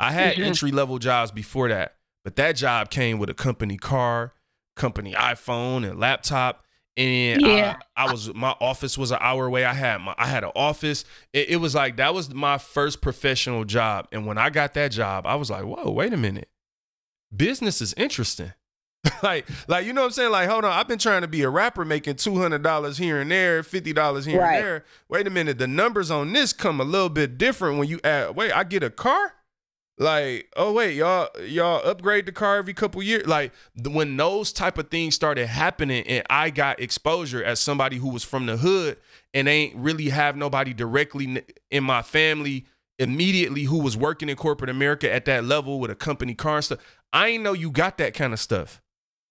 I had mm-hmm. entry level jobs before that, but that job came with a company car, company iPhone, and laptop. And yeah. I, I, was my office was an hour away. I had my I had an office. It, it was like that was my first professional job. And when I got that job, I was like, whoa, wait a minute. Business is interesting. like, like you know what I'm saying? Like, hold on, I've been trying to be a rapper, making two hundred dollars here and there, fifty dollars here right. and there. Wait a minute, the numbers on this come a little bit different when you add. Wait, I get a car. Like, oh wait, y'all y'all upgrade the car every couple years. Like when those type of things started happening, and I got exposure as somebody who was from the hood and ain't really have nobody directly in my family immediately who was working in corporate America at that level with a company car and stuff. I ain't know you got that kind of stuff.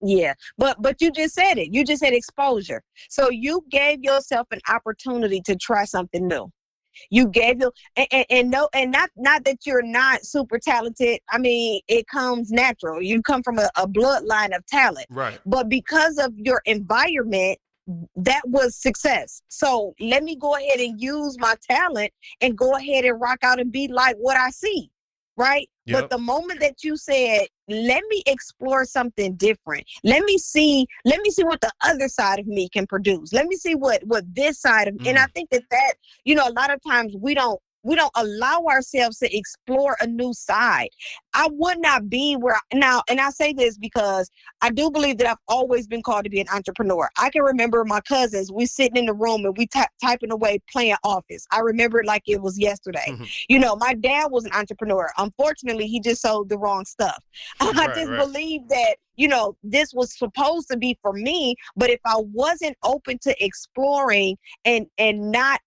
Yeah, but but you just said it. You just said exposure. So you gave yourself an opportunity to try something new. You gave you and, and, and, no and not not that you're not super talented. I mean, it comes natural. You come from a, a bloodline of talent. Right. But because of your environment, that was success. So let me go ahead and use my talent and go ahead and rock out and be like what I see. Right. Yep. But the moment that you said, let me explore something different. Let me see, let me see what the other side of me can produce. Let me see what what this side of and I mm. think that that, you know, a lot of times we don't we don't allow ourselves to explore a new side. I would not be where I, now, and I say this because I do believe that I've always been called to be an entrepreneur. I can remember my cousins, we sitting in the room and we ty- typing away playing office. I remember it like it was yesterday. Mhm. You know, my dad was an entrepreneur. Unfortunately, he just sold the wrong stuff. I just right. believe that, you know, this was supposed to be for me, but if I wasn't open to exploring and and not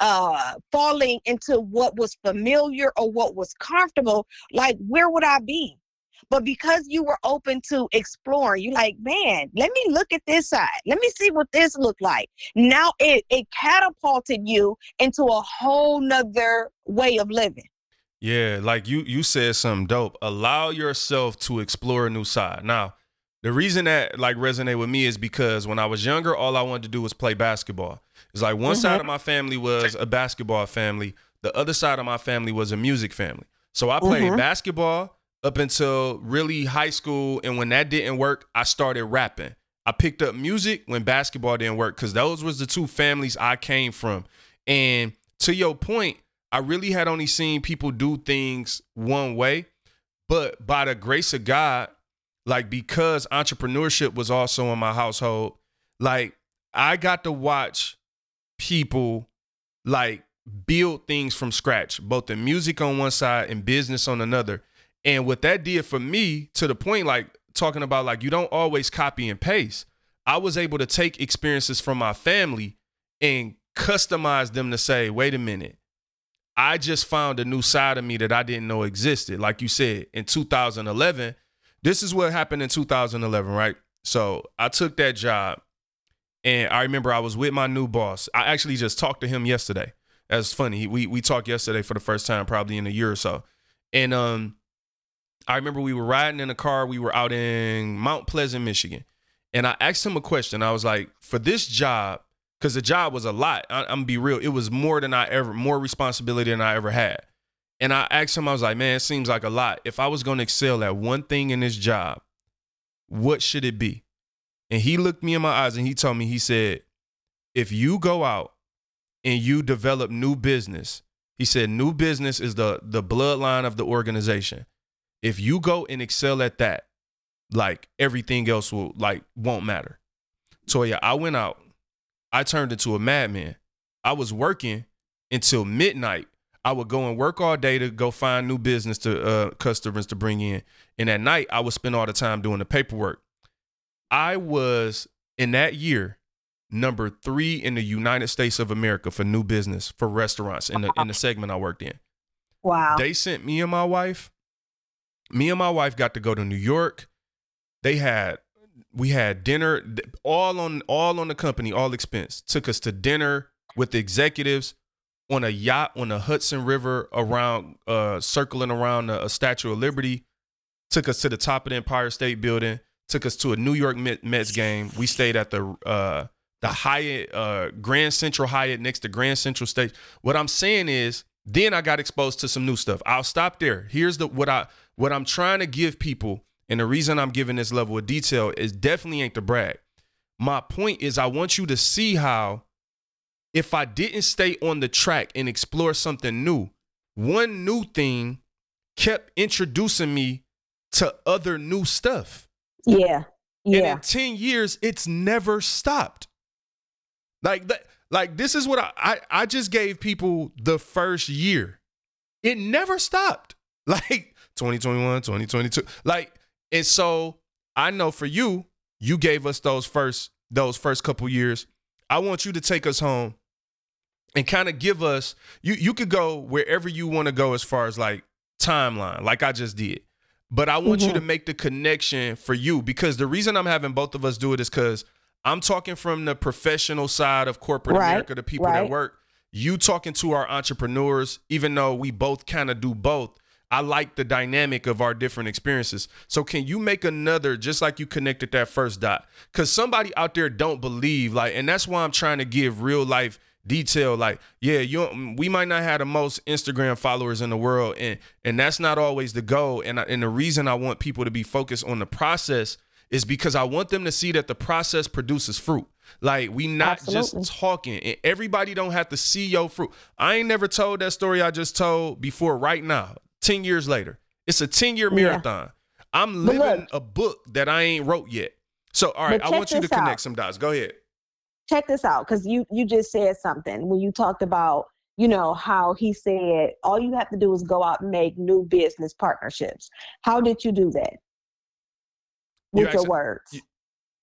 uh falling into what was familiar or what was comfortable like where would i be but because you were open to exploring you like man let me look at this side let me see what this looked like now it it catapulted you into a whole nother way of living Yeah, like you you said something dope. Allow yourself to explore a new side. Now, the reason that like resonate with me is because when I was younger, all I wanted to do was play basketball. It's like one side of my family was a basketball family, the other side of my family was a music family. So I played Mhm. basketball up until really high school, and when that didn't work, I started rapping. I picked up music when basketball didn't work because those was the two families I came from. And to your point, I really had only seen people do things one way, but by the grace of God, like because entrepreneurship was also in my household, like I got to watch people like build things from scratch, both the music on one side and business on another. And what that did for me, to the point, like talking about, like you don't always copy and paste. I was able to take experiences from my family and customize them to say, wait a minute, I just found a new side of me that I didn't know existed. Like you said, in 2011, this is what happened in 2011, right? So I took that job and I remember I was with my new boss. I actually just talked to him yesterday. That's funny. We we talked yesterday for the first time probably in a year or so. And um I remember we were riding in a car. We were out in Mount Pleasant, Michigan. And I asked him a question. I was like, for this job, because the job was a lot. I, I'm gonna be real. It was more than I ever, more responsibility than I ever had. And I asked him, I was like, man, it seems like a lot. If I was gonna excel at one thing in this job, what should it be? And he looked me in my eyes and he told me, he said, if you go out and you develop new business, he said, new business is the the bloodline of the organization. If you go and excel at that, like everything else will like won't matter. Toya, I went out. I turned into a madman. I was working until midnight. I would go and work all day to go find new business to uh, customers to bring in, and at night I would spend all the time doing the paperwork. I was in that year number three in the United States of America for new business for restaurants in the in the segment I worked in. wow They sent me and my wife. Me and my wife got to go to New York. They had we had dinner all on all on the company, all expense. Took us to dinner with the executives on a yacht on the Hudson River around uh circling around a, Statue of Liberty. Took us to the top of the Empire State Building. Took us to a New York Mets game. We stayed at the uh the Hyatt uh Grand Central Hyatt next to Grand Central State. What I'm saying is then I got exposed to some new stuff. I'll stop there. Here's the what I what I'm trying to give people, and the reason I'm giving this level of detail is definitely ain't to brag. My point is I want you to see how if I didn't stay on the track and explore something new, one new thing kept introducing me to other new stuff. Yeah And yeah in 10 years, it's never stopped. Like that, like this is what I, I I just gave people the first year. It never stopped. Like 2021, 2022. Like, and so I know for you, you gave us those first, those first couple years. I want you to take us home and kind of give us you you could go wherever you want to go as far as like timeline, like I just did. But I want you Mhm. to make the connection for you because the reason I'm having both of us do it is because I'm talking from the professional side of corporate Right, America, the people that work. You talking to our entrepreneurs, even though we both kind of do both. I like the dynamic of our different experiences. So can you make another just like you connected that first dot? Cuz somebody out there don't believe like and that's why I'm trying to give real life detail like yeah you we might not have the most instagram followers in the world and and that's not always the goal and I, and the reason i want people to be focused on the process is because i want them to see that the process produces fruit. Like we not Absolutely. just talking and everybody don't have to see your fruit. I ain't never told that story i just told before right now 10 years later. It's a 10 year Yeah. marathon. I'm living look- a book that i ain't wrote yet. So all right i want you to connect out. some dots. Go ahead check this out because you you just said something when you talked about you know how he said all you have to do is go out and make new business partnerships. How did you do that? You with your actually- words. you-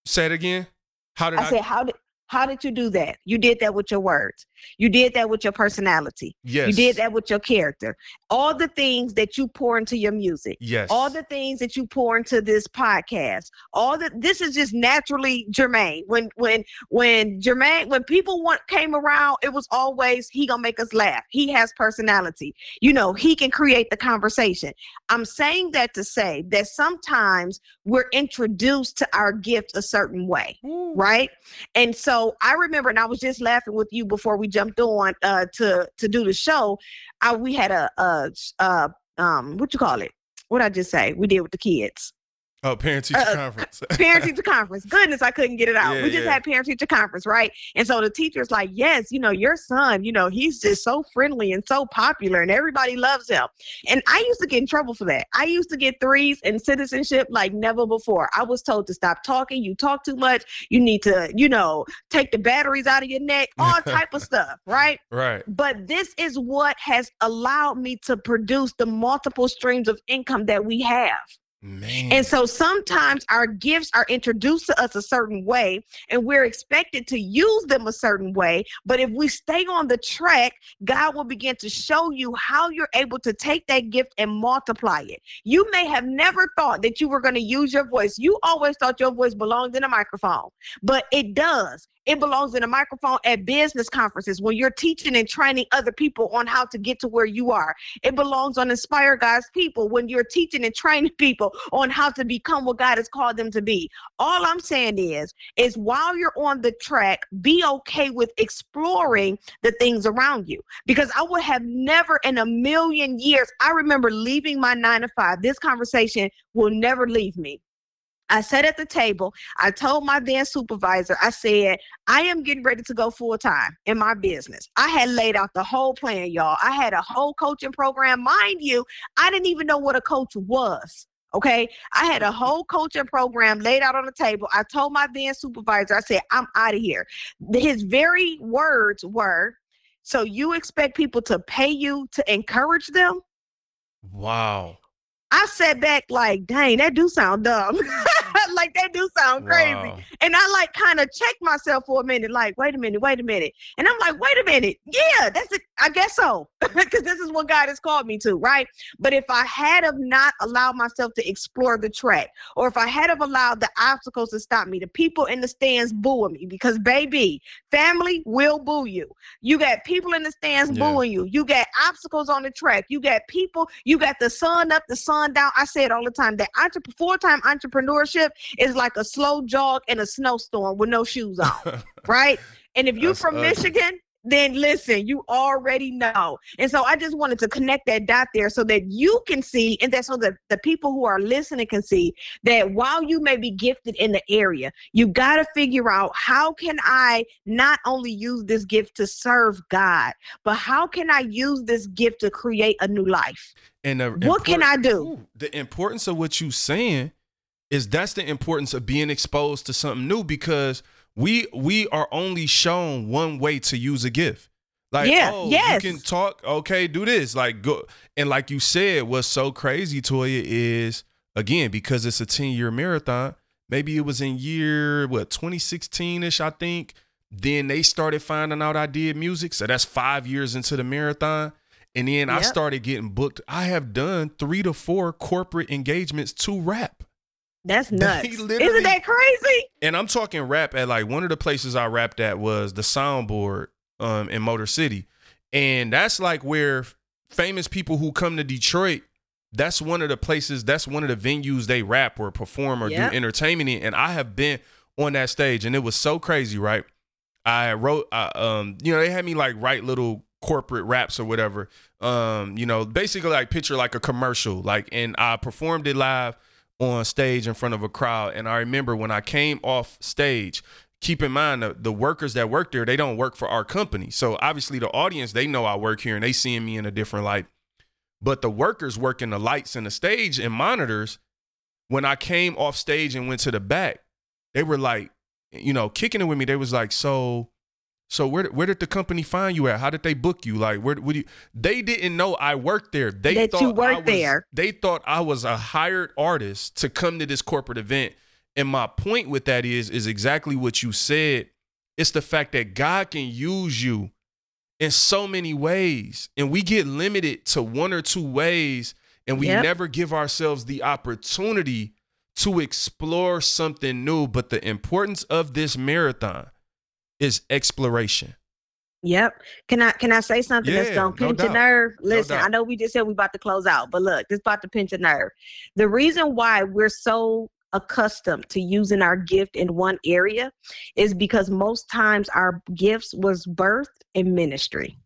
say it again. How did i i, said how did how did you do that? You did that with your words. You did that with your personality. Yes you did that with your character. All the things that you pour into your music. Yes. All the things that you pour into this podcast. All that this is just naturally jermaine when when when jermaine when people want came around it was always he gonna make us laugh. He has personality. You know he can create the conversation. I'm saying that to say that sometimes we're introduced to our gift a certain way right? And so i remember and i was just laughing with you before we jumped on uh to to do the show I, we had a uh uh um what you call it? What I just say? We did with the kids Oh, parent teacher Uh, conference. parent teacher conference. Goodness I couldn't get it out. Yeah, we just yeah. had parent teacher conference right? And so the teacher's like yes you know your son you know he's just so friendly and so popular and everybody loves him. And I used to get in trouble for that. I used to get threes in citizenship like never before. I was told to stop talking. You talk too much. You need to you know take the batteries out of your neck all type of stuff right? Right. but this is what has allowed me to produce the multiple streams of income that we have. Man. And so sometimes our gifts are introduced to us a certain way and we're expected to use them a certain way. But if we stay on the track, God will begin to show you how you're able to take that gift and multiply it. You may have never thought that you were going to use your voice. You always thought your voice belonged in a microphone, but it does. It belongs in a microphone at business conferences when you're teaching and training other people on how to get to where you are. It belongs on Inspire God's people when you're teaching and training people on how to become what God has called them to be. All I'm saying is, is while you're on the track, be okay with exploring the things around you. Because I would have never in a million years, I remember leaving my nine to five. This conversation will never leave me. I sat at the table. I told my then supervisor, I said, I am getting ready to go full time in my business. I had laid out the whole plan, y'all. I had a whole coaching program. Mind you, I didn't even know what a coach was. Okay. I had a mm-hmm. whole coaching program laid out on the table. I told my then supervisor, I said, I'm out of here. His very words were, So you expect people to pay you to encourage them? wow. I sat back like, dang, that do sound dumb. like that do sound crazy. Wow. And I like kind of checked myself for a minute, like, wait a minute, wait a minute. And I'm like, wait a minute. Yeah, that's it. I guess so. Because this is what God has called me to, right? But if I had of not allowed myself to explore the track, or if I had of allowed the obstacles to stop me, the people in the stands booing me, because baby, family will boo you. You got people in the stands Yeah. booing you. You got obstacles on the track. You got people, you got the sun up, the sun down. I say it all the time that entrep- full-time entrepreneurship is like a slow jog in a snowstorm with no shoes on, right? And if you're That's from ugly. Michigan, then listen, you already know. And so I just wanted to connect that dot there so that you can see, and that so that the people who are listening can see that while you may be gifted in the area, you got to figure out how can I not only use this gift to serve God, but how can I use this gift to create a new life? And What can I do? Ooh, the importance of what you're saying is that's the importance of being exposed to something new because we we are only shown one way to use a gift. Like, Yeah, oh, yes. you can talk, okay, do this. Like go and like you said, what's so crazy, Toya, is again, because it's a 10-year marathon, maybe it was in year what 2016-ish, I think. Then they started finding out I did music. So that's five years into the marathon. And then I started getting booked. I have done three to four corporate engagements to rap. That's nuts. Isn't that crazy? And I'm talking rap at like one of the places I rapped at was the soundboard um in Motor City. And that's like where famous people who come to Detroit that's one of the places, that's one of the venues they rap or perform or Yep. do entertainment in. And I have been on that stage and it was so crazy, right? I wrote, uh, um, you know, they had me like write little corporate raps or whatever. Um, you know, basically like picture like a commercial, like, and I performed it live on stage in front of a crowd. And I remember when I came off stage, keep in mind the, the workers that work there, they don't work for our company. So obviously the audience, they know I work here and they seeing me in a different light. But the workers working the lights and the stage and monitors, when I came off stage and went to the back, they were like, you know, kicking it with me. They was like, so, so where where did the company find you at? How did they book you? Like, where would you? They didn't know I worked there. They That thought you I worked was- there. They thought I was a hired artist to come to this corporate event. And my point with that is, is exactly what you said. It's the fact that God can use you in so many ways, and we get limited to one or two ways, and we Yep. never give ourselves the opportunity to explore something new. But the importance of this marathon is exploration. Yep. Can I can I say something that's gonna pinch your doubt. nerve? Listen, I know we just said we about to close out, but look, this about to pinch a nerve. The reason why we're so accustomed to using our gift in one area is because most times our gifts was birthed in ministry.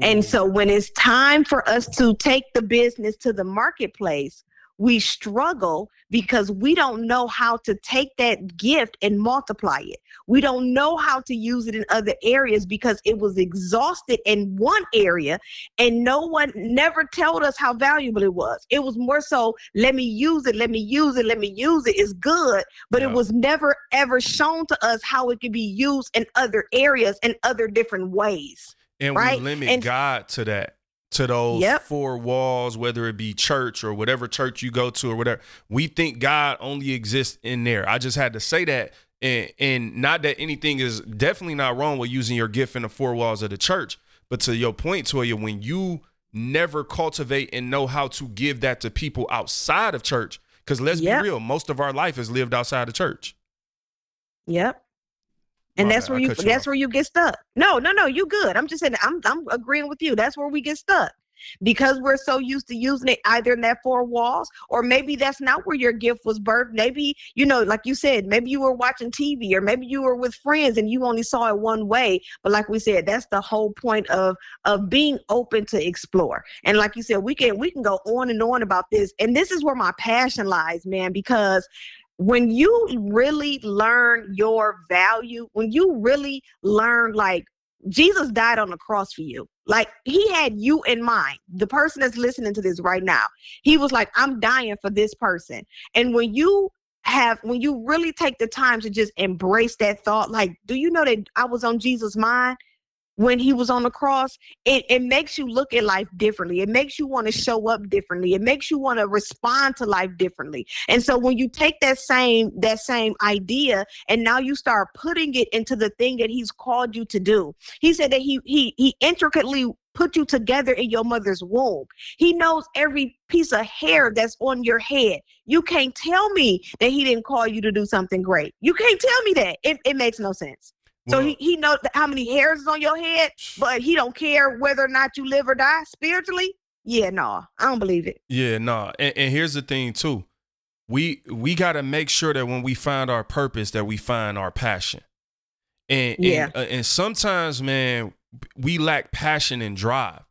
And mm. so when it's time for us to take the business to the marketplace, we struggle because we don't know how to take that gift and multiply it. We don't know how to use it in other areas because it was exhausted in one area and no one never told us how valuable it was. It was more so, let me use it, let me use it, let me use it. It's good, but Yeah. it was never ever shown to us how it could be used in other areas in other different ways. and right? we limit And- God to that, to those Yep. four walls, whether it be church or whatever church you go to or whatever. We think God only exists in there. I just had to say that, and and not that anything is definitely not wrong with using your gift in the four walls of the church, but to your point, Toya, when you never cultivate and know how to give that to people outside of church, because let's Yep. be real, most of our life is lived outside of church. Yep. And My that's bad, where you, you that's off. where you get stuck. No, no, no, you good. I'm just saying I'm I'm agreeing with you. That's where we get stuck. Because we're so used to using it either in that four walls, or maybe that's not where your gift was birthed. Maybe, you know, like you said, maybe you were watching TV or maybe you were with friends and you only saw it one way. But like we said, that's the whole point of of being open to explore. And like you said, we can we can go on and on about this. And this is where my passion lies, man, because when you really learn your value, when you really learn like Jesus died on the cross for you. Like he had you in mind. The person that's listening to this right now, he was like, I'm dying for this person. And when you have, when you really take the time to just embrace that thought, like, do you know that I was on Jesus' mind? When he was on the cross, it, it makes you look at life differently. It makes you want to show up differently. It makes you want to respond to life differently. And so when you take that same that same idea and now you start putting it into the thing that he's called you to do. He said that he he he intricately put you together in your mother's womb. He knows every piece of hair that's on your head. You can't tell me that he didn't call you to do something great. You can't tell me that. It, it makes no sense. So Well, he, he knows how many hairs is on your head, but he don't care whether or not you live or die spiritually. Yeah, no, I don't believe it. Yeah, no. And, and here's the thing too. We we gotta make sure that when we find our purpose, that we find our passion. And Yeah. and, uh, and sometimes, man, we lack passion and drive.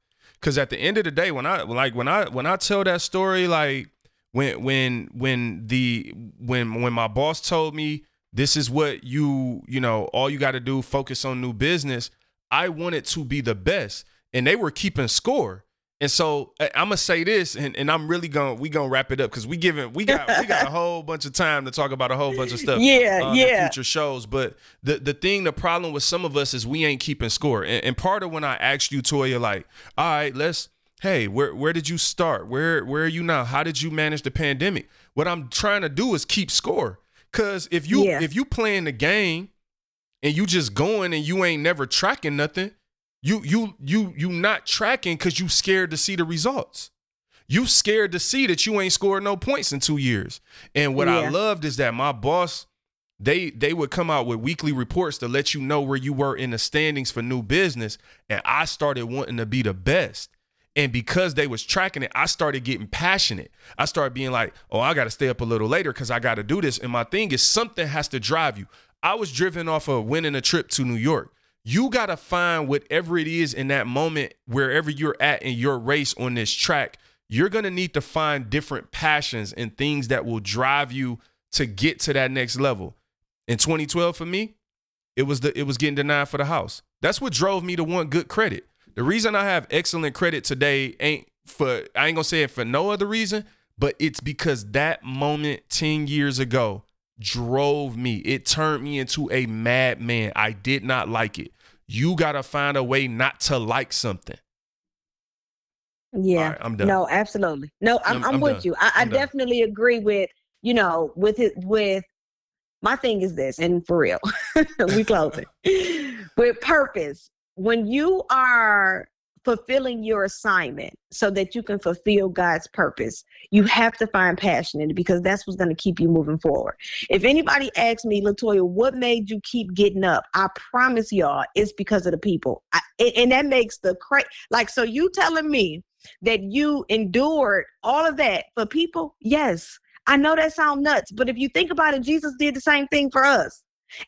Cause at the end of the day, when I like when I when I tell that story, like when when when the when when my boss told me this is what you you know all you got to do focus on new business. I wanted to be the best and they were keeping score. And so i'm gonna say this and, and i'm really gonna we gonna wrap it up because we giving we got we got a whole bunch of time to talk about a whole bunch of stuff Yeah, uh, in yeah. future shows. But the the thing the problem with some of us is we ain't keeping score. And, and part of when i asked you toya like all right let's hey where where did you start? Where where are you now? How did you manage the pandemic? What i'm trying to do is keep score because if you Yeah. if you playing the game and you just going and you ain't never tracking nothing you you you you not tracking because you scared to see the results. You scared to see that you ain't scored no points in two years. And what i loved is that my boss they they would come out with weekly reports to let you know where you were in the standings for new business. And i started wanting to be the best And because they was tracking it, I started getting passionate. I started being like, oh, I got to stay up a little later because I got to do this. And my thing is, something has to drive you. I was driven off of winning a trip to New York. You got to find whatever it is in that moment, wherever you're at in your race on this track. You're to need to find different passions and things that will drive you to get to that next level. In 2012 for me, it was the it was getting denied for the house. That's what drove me to want good credit. The reason I have excellent credit today ain't for I ain't gonna say it for no other reason, but it's because that moment 10 years ago drove me. It turned me into a madman. I did not like it. You gotta find a way not to like something. Yeah, right, I'm done. No, absolutely. No, I'm, I'm- I'm, I'm with done. you. I, I I'm done. definitely agree with you know with it with my thing is this, and for real, we closing with purpose. When you are fulfilling your assignment so that you can fulfill God's purpose, you have to find passion in it because that's what's going to keep you moving forward. If anybody asks me, Latoya, what made you keep getting up? I promise y'all, it's because of the people, I, and, that makes the cra like. So you telling me that you endured all of that for people? Yes. I know that sounds nuts, but if you think about it, Jesus did the same thing for us.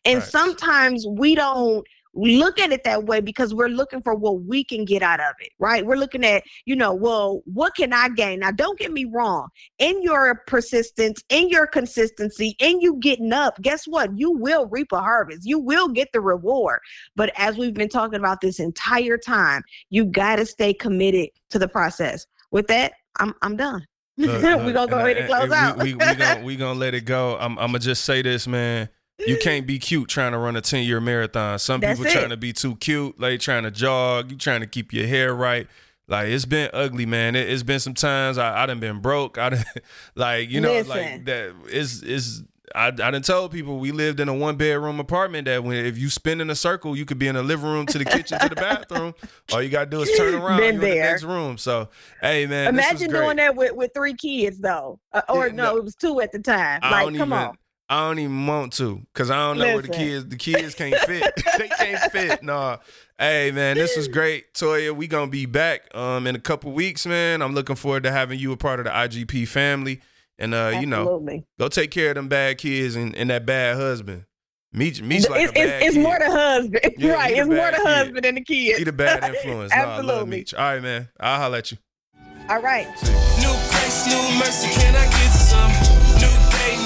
And Right. sometimes we don't look at it that way because we're looking for what we can get out of it, right? We're looking at, you know, well, what can I gain? Now, don't get me wrong. In your persistence, in your consistency, in you getting up, guess what? You will reap a harvest. You will get the reward. But as we've been talking about this entire time, you got to stay committed to the process. With that, I'm I'm done. Look, We're gonna go ahead and close and out. We, we, we, gonna, we gonna let it go. I'm, I'm gonna just say this, man. You can't be cute trying to run a 10 year marathon. Some That's people it. trying to be too cute, like trying to jog, you trying to keep your hair right. Like it's been ugly, man. It, has been some times I, I done been broke. I done, like you know, Listen. like that. It's it's. I, I done told people we lived in a one bedroom apartment that when if you spin in a circle, you could be in the living room to the kitchen to the bathroom. All you gotta do is turn around. In the next room. So hey, man, Imagine doing that with, with three kids though. Uh, or Yeah, no, no. it was two at the time. I like, come even. on. I don't even want to, cause I don't know where the kids. The kids can't fit. they can't fit. Nah. Hey man, this was great, Toya. We gonna be back um in a couple weeks, man. I'm looking forward to having you a part of the IGP family, and uh, you know, go take care of them bad kids and, and that bad husband. Meech, Meech like it's, a bad it's, it's more the husband, Yeah, right? It's more the kid. husband than the kids. He the bad influence. No, I love Absolutely. Meech. All right, man. I'll holler at you. All right. New grace, new mercy, can I get some?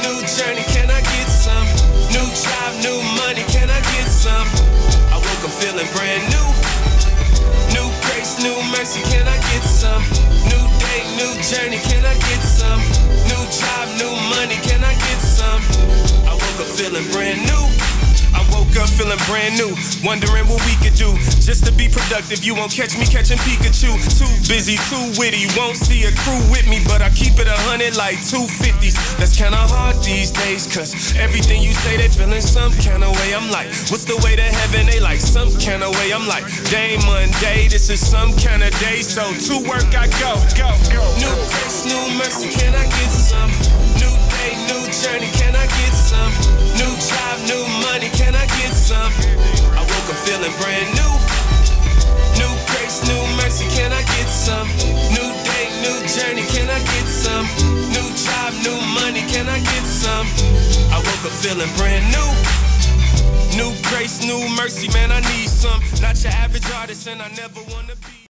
New journey, can I get some? New job, new money, can I get some? I woke up feeling brand new. New grace, new mercy, can I get some? New day, new journey, can I get some? New job, new money, can I get some? I woke up feeling brand new. I up feeling brand new, wondering what we could do just to be productive. You won't catch me catching Pikachu. Too busy, too witty. Won't see a crew with me, but I keep it a hundred like two fifties. That's kinda hard these days, cause everything you say they feeling some kind of way. I'm like, what's the way to heaven? They like some kind of way. I'm like, day Monday, this is some kind of day. So to work I go, go, go. New grace, new mercy, can I get some? New day, new journey, can I get some? New job, new money, can I get some? I woke up feeling brand new. New grace, new mercy, can I get some? New day, new journey, can I get some? New job, new money, can I get some? I woke up feeling brand new. New grace, new mercy, man, I need some. Not your average artist, and I never wanna be.